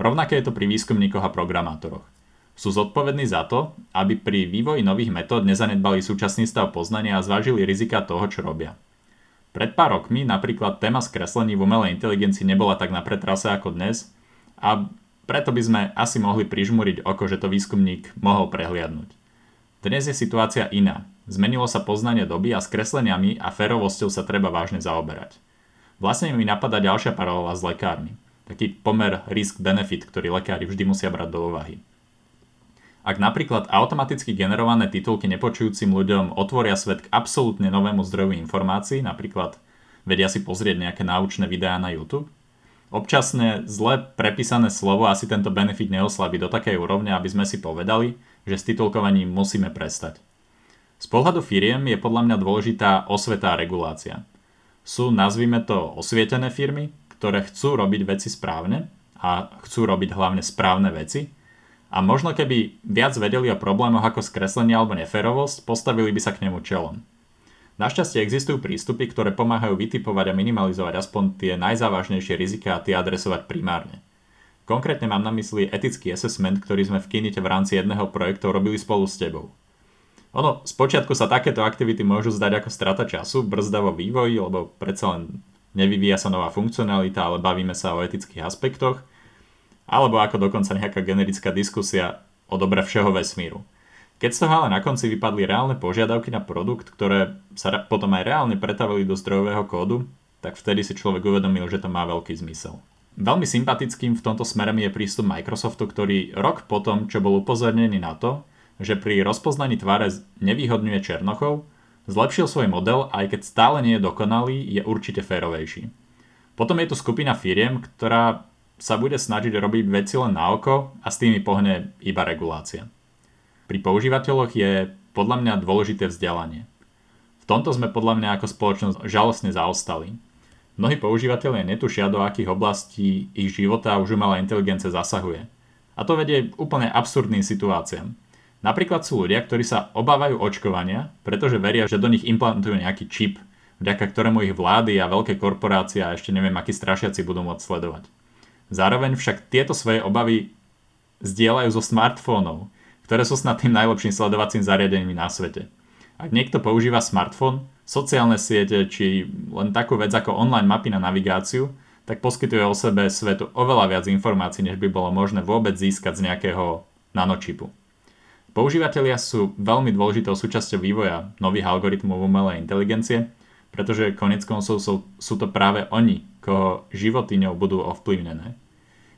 Rovnaké je to pri výskumníkoch a programátoroch. Sú zodpovední za to, aby pri vývoji nových metód nezanedbali súčasný stav poznania a zvážili rizika toho, čo robia. Pred pár rokmi napríklad téma skreslení v umelej inteligencii nebola tak na pretrase ako dnes a preto by sme asi mohli prižmuriť oko, že to výskumník mohol prehliadnúť. Dnes je situácia iná. Zmenilo sa poznanie doby a s kresleniami a férovosťou sa treba vážne zaoberať. Vlastne mi napadá ďalšia paralela s lekármi. Taký pomer risk-benefit, ktorý lekári vždy musia brať do úvahy. Ak napríklad automaticky generované titulky nepočujúcim ľuďom otvoria svet k absolútne novému zdroju informácií, napríklad vedia si pozrieť nejaké náučné videá na YouTube, občasne zle prepísané slovo asi tento benefit neoslabí do takej úrovne, aby sme si povedali, že s titulkovaním musíme prestať. Z pohľadu firiem je podľa mňa dôležitá osvetá regulácia. Sú, nazvime to, osvietené firmy, ktoré chcú robiť veci správne a chcú robiť hlavne správne veci. A možno keby viac vedeli o problémoch ako skreslenie alebo neferovosť, postavili by sa k nemu čelom. Našťastie existujú prístupy, ktoré pomáhajú vytipovať a minimalizovať aspoň tie najzávažnejšie rizika a tie adresovať primárne. Konkrétne mám na mysli etický assessment, ktorý sme v Kinite v rámci jedného projektu robili spolu s tebou. Ono, spočiatku sa takéto aktivity môžu zdať ako strata času, brzda vo vývoji, lebo predsa len nevyvíja sa nová funkcionalita, ale bavíme sa o etických aspektoch, alebo ako dokonca nejaká generická diskusia o dobre všeho vesmíru. Keď z toho ale na konci vypadli reálne požiadavky na produkt, ktoré sa potom aj reálne pretavili do zdrojového kódu, tak vtedy si človek uvedomil, že to má veľký zmysel. Veľmi sympatickým v tomto smere je prístup Microsoftu, ktorý rok potom, čo bol upozornený na to, že pri rozpoznaní tváre nevýhodňuje Černochov, zlepšil svoj model a aj keď stále nie je dokonalý, je určite férovejší. Potom je tu skupina firiem, ktorá sa bude snažiť robiť veci len na oko a s tými pohne iba regulácia. Pri používateľoch je podľa mňa dôležité vzdelanie. V tomto sme podľa mňa ako spoločnosť žalostne zaostali. Mnohí používateľia netušia, do akých oblastí ich života už umelá inteligencia zasahuje. A to vedie úplne absurdným situáciám. Napríklad sú ľudia, ktorí sa obávajú očkovania, pretože veria, že do nich implantujú nejaký čip, vďaka ktorému ich vlády a veľké korporácie a ešte neviem akí strašiaci budú môcť sledovať. Zároveň však tieto svoje obavy zdieľajú zo smartfónov, ktoré sú snad tým najlepším sledovacím zariadením na svete. Ak niekto používa smartfón, sociálne siete či len takú vec ako online mapy na navigáciu, tak poskytuje o sebe svetu oveľa viac informácií, než by bolo možné vôbec získať z nejakého nanočipu. Používateľia sú veľmi dôležitou súčasťou vývoja nových algoritmov umelej inteligencie, pretože konec koncov sú, sú to práve oni, koho životy ňou budú ovplyvnené.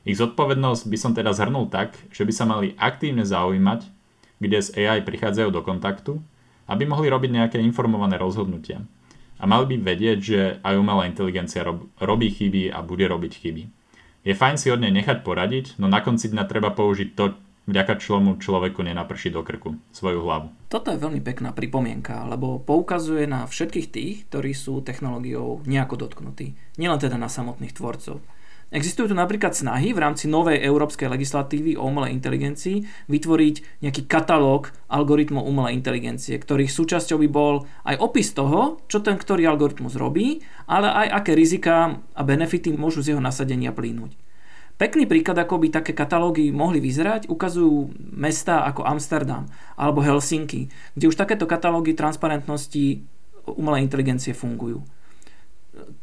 Ich zodpovednosť by som teda zhrnul tak, že by sa mali aktívne zaujímať, kde z AI prichádzajú do kontaktu, aby mohli robiť nejaké informované rozhodnutia. A mali by vedieť, že aj umelá inteligencia rob, robí chyby a bude robiť chyby. Je fajn si od nej nechať poradiť, no na konci dňa treba použiť to, vďaka čomu človeku nenaprší do krku svoju hlavu. Toto je veľmi pekná pripomienka, lebo poukazuje na všetkých tých, ktorí sú technológiou nejako dotknutí. Nielen teda na samotných tvorcov. Existujú tu napríklad snahy v rámci novej európskej legislatívy o umelej inteligencii vytvoriť nejaký katalóg algoritmov umelej inteligencie, ktorých súčasťou by bol aj opis toho, čo ten ktorý algoritmus robí, ale aj aké rizika a benefity môžu z jeho nasadenia plínuť. Pekný príklad, ako by také katalógy mohli vyzerať, ukazujú mesta ako Amsterdam alebo Helsinky, kde už takéto katalógy transparentnosti umelej inteligencie fungujú.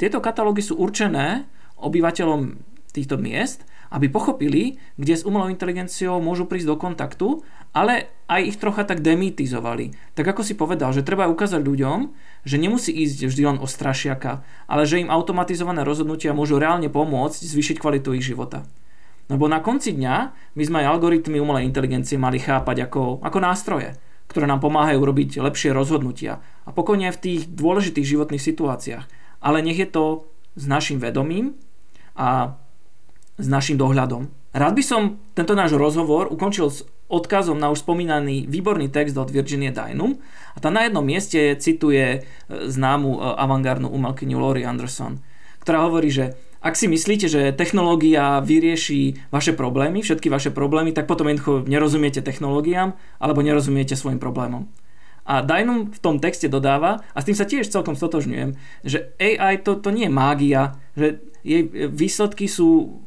Tieto katalógy sú určené obyvateľom týchto miest, aby pochopili, kde s umelou inteligenciou môžu prísť do kontaktu, ale aj ich trocha tak demitizovali. Tak ako si povedal, že treba ukázať ľuďom, že nemusí ísť vždy len o strašiaka, ale že im automatizované rozhodnutia môžu reálne pomôcť zvýšiť kvalitu ich života. Lebo na konci dňa my sme aj algoritmy umelej inteligencie mali chápať ako, ako nástroje, ktoré nám pomáhajú robiť lepšie rozhodnutia a pokojne v tých dôležitých životných situáciách. Ale nech je to s našim vedomím a s našim dohľadom. Rád by som tento náš rozhovor ukončil s odkazom na už spomínaný výborný text od Virginie Dynum a tam na jednom mieste cituje e, známu e, avangardnú umelkyňu Lori Anderson, ktorá hovorí, že ak si myslíte, že technológia vyrieši vaše problémy, všetky vaše problémy, tak potom jednoducho nerozumiete technológiám alebo nerozumiete svojim problémom. A Dynum v tom texte dodáva, a s tým sa tiež celkom stotožňujem, že AI to, to nie je mágia, že jej výsledky sú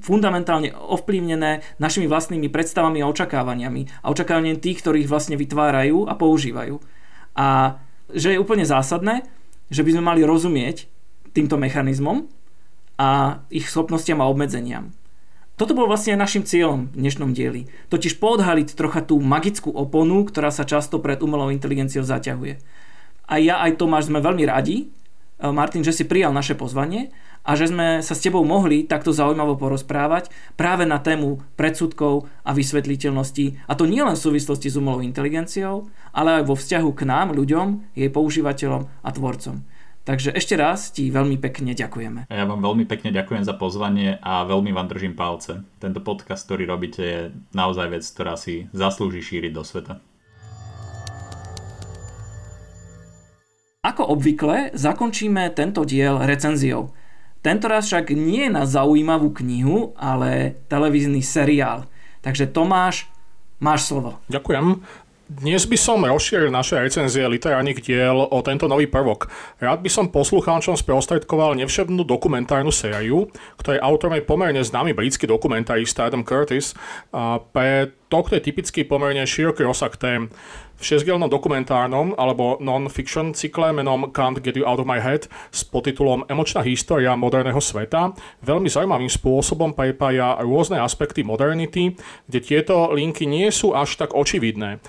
fundamentálne ovplyvnené našimi vlastnými predstavami a očakávaniami a očakávaniami tých, ktorých vlastne vytvárajú a používajú. A že je úplne zásadné, že by sme mali rozumieť týmto mechanizmom a ich schopnostiam a obmedzeniam. Toto bol vlastne našim cieľom v dnešnom dieli. Totiž poodhaliť trocha tú magickú oponu, ktorá sa často pred umelou inteligenciou zaťahuje. A ja aj Tomáš sme veľmi radi, Martin, že si prijal naše pozvanie a že sme sa s tebou mohli takto zaujímavo porozprávať práve na tému predsudkov a vysvetliteľnosti. A to nielen v súvislosti s umelou inteligenciou, ale aj vo vzťahu k nám, ľuďom, jej používateľom a tvorcom. Takže ešte raz ti veľmi pekne ďakujeme. Ja vám veľmi pekne ďakujem za pozvanie a veľmi vám držím palce. Tento podcast, ktorý robíte, je naozaj vec, ktorá si zaslúži šíriť do sveta. Ako obvykle, zakončíme tento diel recenziou. Tentoraz však nie na zaujímavú knihu, ale televízny seriál. Takže Tomáš, máš slovo. Ďakujem. Dnes by som rozšíril naše recenzie literárnych diel o tento nový prvok. Rád by som poslucháčom sprostredkoval nevšednú dokumentárnu sériu, ktorej autorom je pomerne známy britský dokumentarista Adam Curtis. A pre tohto je typický pomerne široký rozsah tém. V šesťdielnom dokumentárnom alebo non-fiction cykle menom Can't Get You Out of My Head s podtitulom Emočná história moderného sveta veľmi zaujímavým spôsobom prepája rôzne aspekty modernity, kde tieto linky nie sú až tak očividné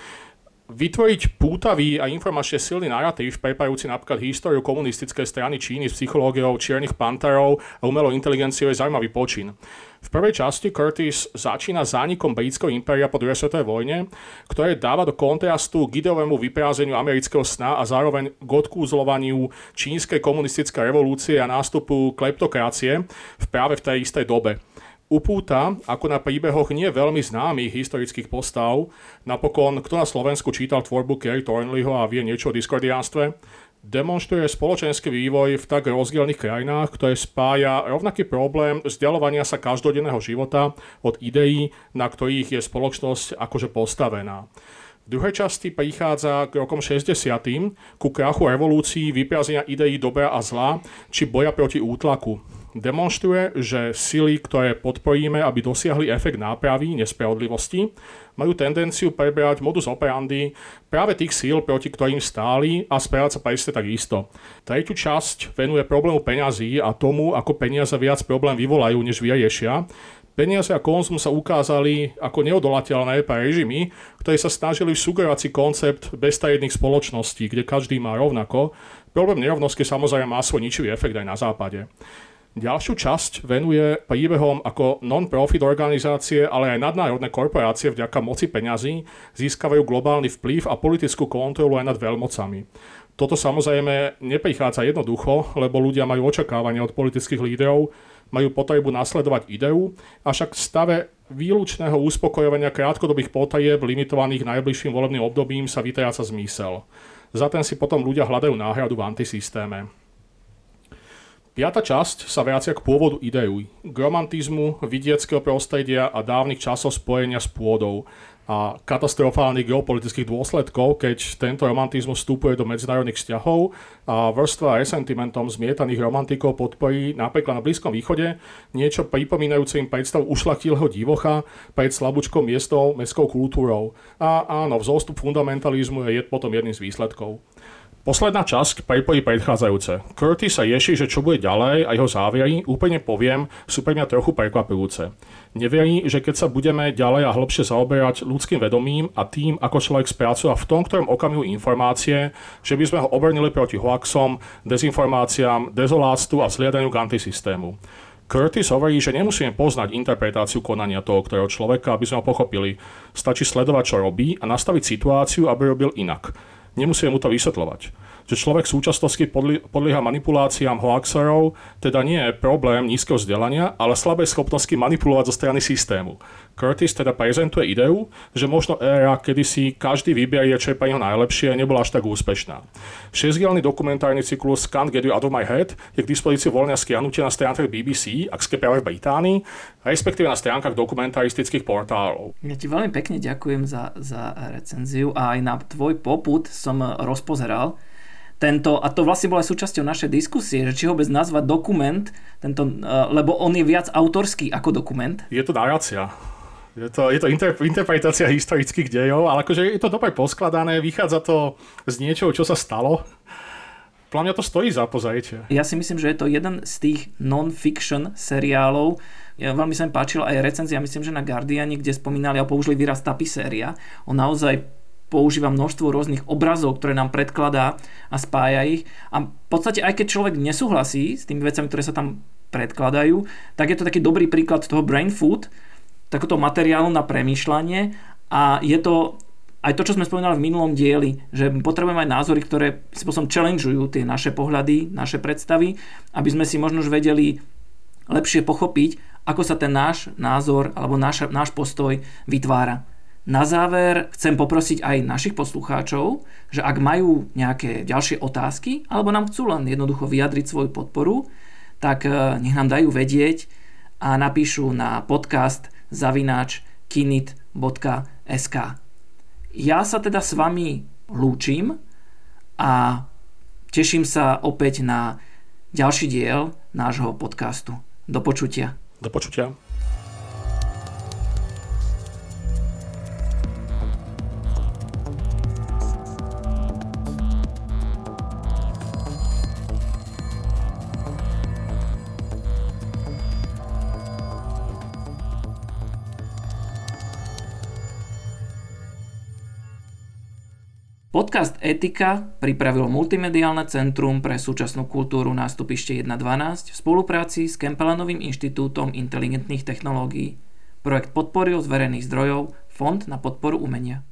vytvoriť pútavý a informačne silný narratív, prepajúci napríklad históriu komunistickej strany Číny s psychológiou čiernych panterov a umelou inteligenciou je zaujímavý počin. V prvej časti Curtis začína zánikom britského impéria po druhej svetovej vojne, ktoré dáva do kontrastu k ideovému vyprázeniu amerického sna a zároveň k odkúzlovaniu čínskej komunistickej revolúcie a nástupu kleptokracie v práve v tej istej dobe. Upúta, ako na príbehoch nie veľmi známych historických postav, napokon kto na Slovensku čítal tvorbu Kerry Thornleyho a vie niečo o diskordiánstve, demonstruje spoločenský vývoj v tak rozdielných krajinách, ktoré spája rovnaký problém vzdialovania sa každodenného života od ideí, na ktorých je spoločnosť akože postavená. V druhej časti prichádza k rokom 60. ku krachu revolúcií, vyprazenia ideí dobra a zla, či boja proti útlaku demonstruje, že sily, ktoré podporíme, aby dosiahli efekt nápravy nespravodlivosti, majú tendenciu preberať modus operandi práve tých síl, proti ktorým stáli a správať sa presne tak isto. Tretiu časť venuje problému peňazí a tomu, ako peniaze viac problém vyvolajú, než vyriešia. Peniaze a konzum sa ukázali ako neodolateľné pre režimy, ktoré sa snažili sugerovať si koncept beztajedných spoločností, kde každý má rovnako. Problém nerovnosti samozrejme má svoj ničivý efekt aj na západe. Ďalšiu časť venuje príbehom ako non-profit organizácie, ale aj nadnárodné korporácie vďaka moci peňazí získavajú globálny vplyv a politickú kontrolu aj nad veľmocami. Toto samozrejme neprichádza jednoducho, lebo ľudia majú očakávania od politických lídrov, majú potrebu nasledovať ideu, avšak v stave výlučného uspokojovania krátkodobých potrieb limitovaných najbližším volebným obdobím sa vytráca zmysel. Za ten si potom ľudia hľadajú náhradu v antisystéme. Piata časť sa vracia k pôvodu ideu, k romantizmu, vidieckého prostredia a dávnych časov spojenia s pôdou a katastrofálnych geopolitických dôsledkov, keď tento romantizmus vstupuje do medzinárodných vzťahov a vrstva resentimentom zmietaných romantikov podporí napríklad na Blízkom východe niečo pripomínajúce im predstav ušlachtilého divocha pred slabúčkou miestou mestskou kultúrou. A áno, vzostup fundamentalizmu je potom jedným z výsledkov. Posledná časť prepojí predchádzajúce. Curtis sa ješí, že čo bude ďalej a jeho závery, úplne poviem, sú pre mňa trochu prekvapujúce. Neverí, že keď sa budeme ďalej a hlbšie zaoberať ľudským vedomím a tým, ako človek spracúva v tom, ktorom okamihu informácie, že by sme ho obrnili proti hoaxom, dezinformáciám, dezoláctvu a vzliadaniu k antisystému. Curtis hovorí, že nemusíme poznať interpretáciu konania toho, ktorého človeka, aby sme ho pochopili. Stačí sledovať, čo robí a nastaviť situáciu, aby robil inak. Nemusíme mu to vysvetľovať. Že človek v súčasnosti podlieha manipuláciám hoaxerov, teda nie je problém nízkeho vzdelania, ale slabej schopnosti manipulovať zo strany systému. Curtis teda prezentuje ideu, že možno éra, kedy si každý vyberie, čo je pre neho najlepšie, nebola až tak úspešná. Šesťdielný dokumentárny cyklus Can't Get You Out of My Head je k dispozícii voľne stiahnutie na stránkach BBC, ak ste práve v Británii, respektíve na stránkach dokumentaristických portálov. Ja ti veľmi pekne ďakujem za, za recenziu a aj na tvoj poput som rozpozeral tento, a to vlastne bola súčasťou našej diskusie, že či ho bez nazvať dokument, tento, lebo on je viac autorský ako dokument. Je to narácia. Je to, je to inter, interpretácia historických dejov, ale akože je to dobre poskladané, vychádza to z niečoho, čo sa stalo. Podľa mňa to stojí za pozajete. Ja si myslím, že je to jeden z tých non-fiction seriálov. Ja, veľmi sa mi páčila aj recenzia, myslím, že na Guardiani, kde spomínali a použili výraz tapiséria. On naozaj používa množstvo rôznych obrazov, ktoré nám predkladá a spája ich. A v podstate aj keď človek nesúhlasí s tými vecami, ktoré sa tam predkladajú, tak je to taký dobrý príklad toho brain food, takéto materiálu na premýšľanie a je to aj to, čo sme spomínali v minulom dieli, že potrebujeme aj názory, ktoré spôsobom challengeujú tie naše pohľady, naše predstavy, aby sme si možno už vedeli lepšie pochopiť, ako sa ten náš názor alebo náš, náš postoj vytvára. Na záver chcem poprosiť aj našich poslucháčov, že ak majú nejaké ďalšie otázky alebo nám chcú len jednoducho vyjadriť svoju podporu, tak eh, nech nám dajú vedieť a napíšu na podcast zavináč kinit.sk. Ja sa teda s vami lúčim a teším sa opäť na ďalší diel nášho podcastu. Do počutia. Do počutia. Podcast Etika pripravilo Multimediálne centrum pre súčasnú kultúru nástupište 1.12 v spolupráci s Kempelanovým inštitútom inteligentných technológií. Projekt podporil z verejných zdrojov Fond na podporu umenia.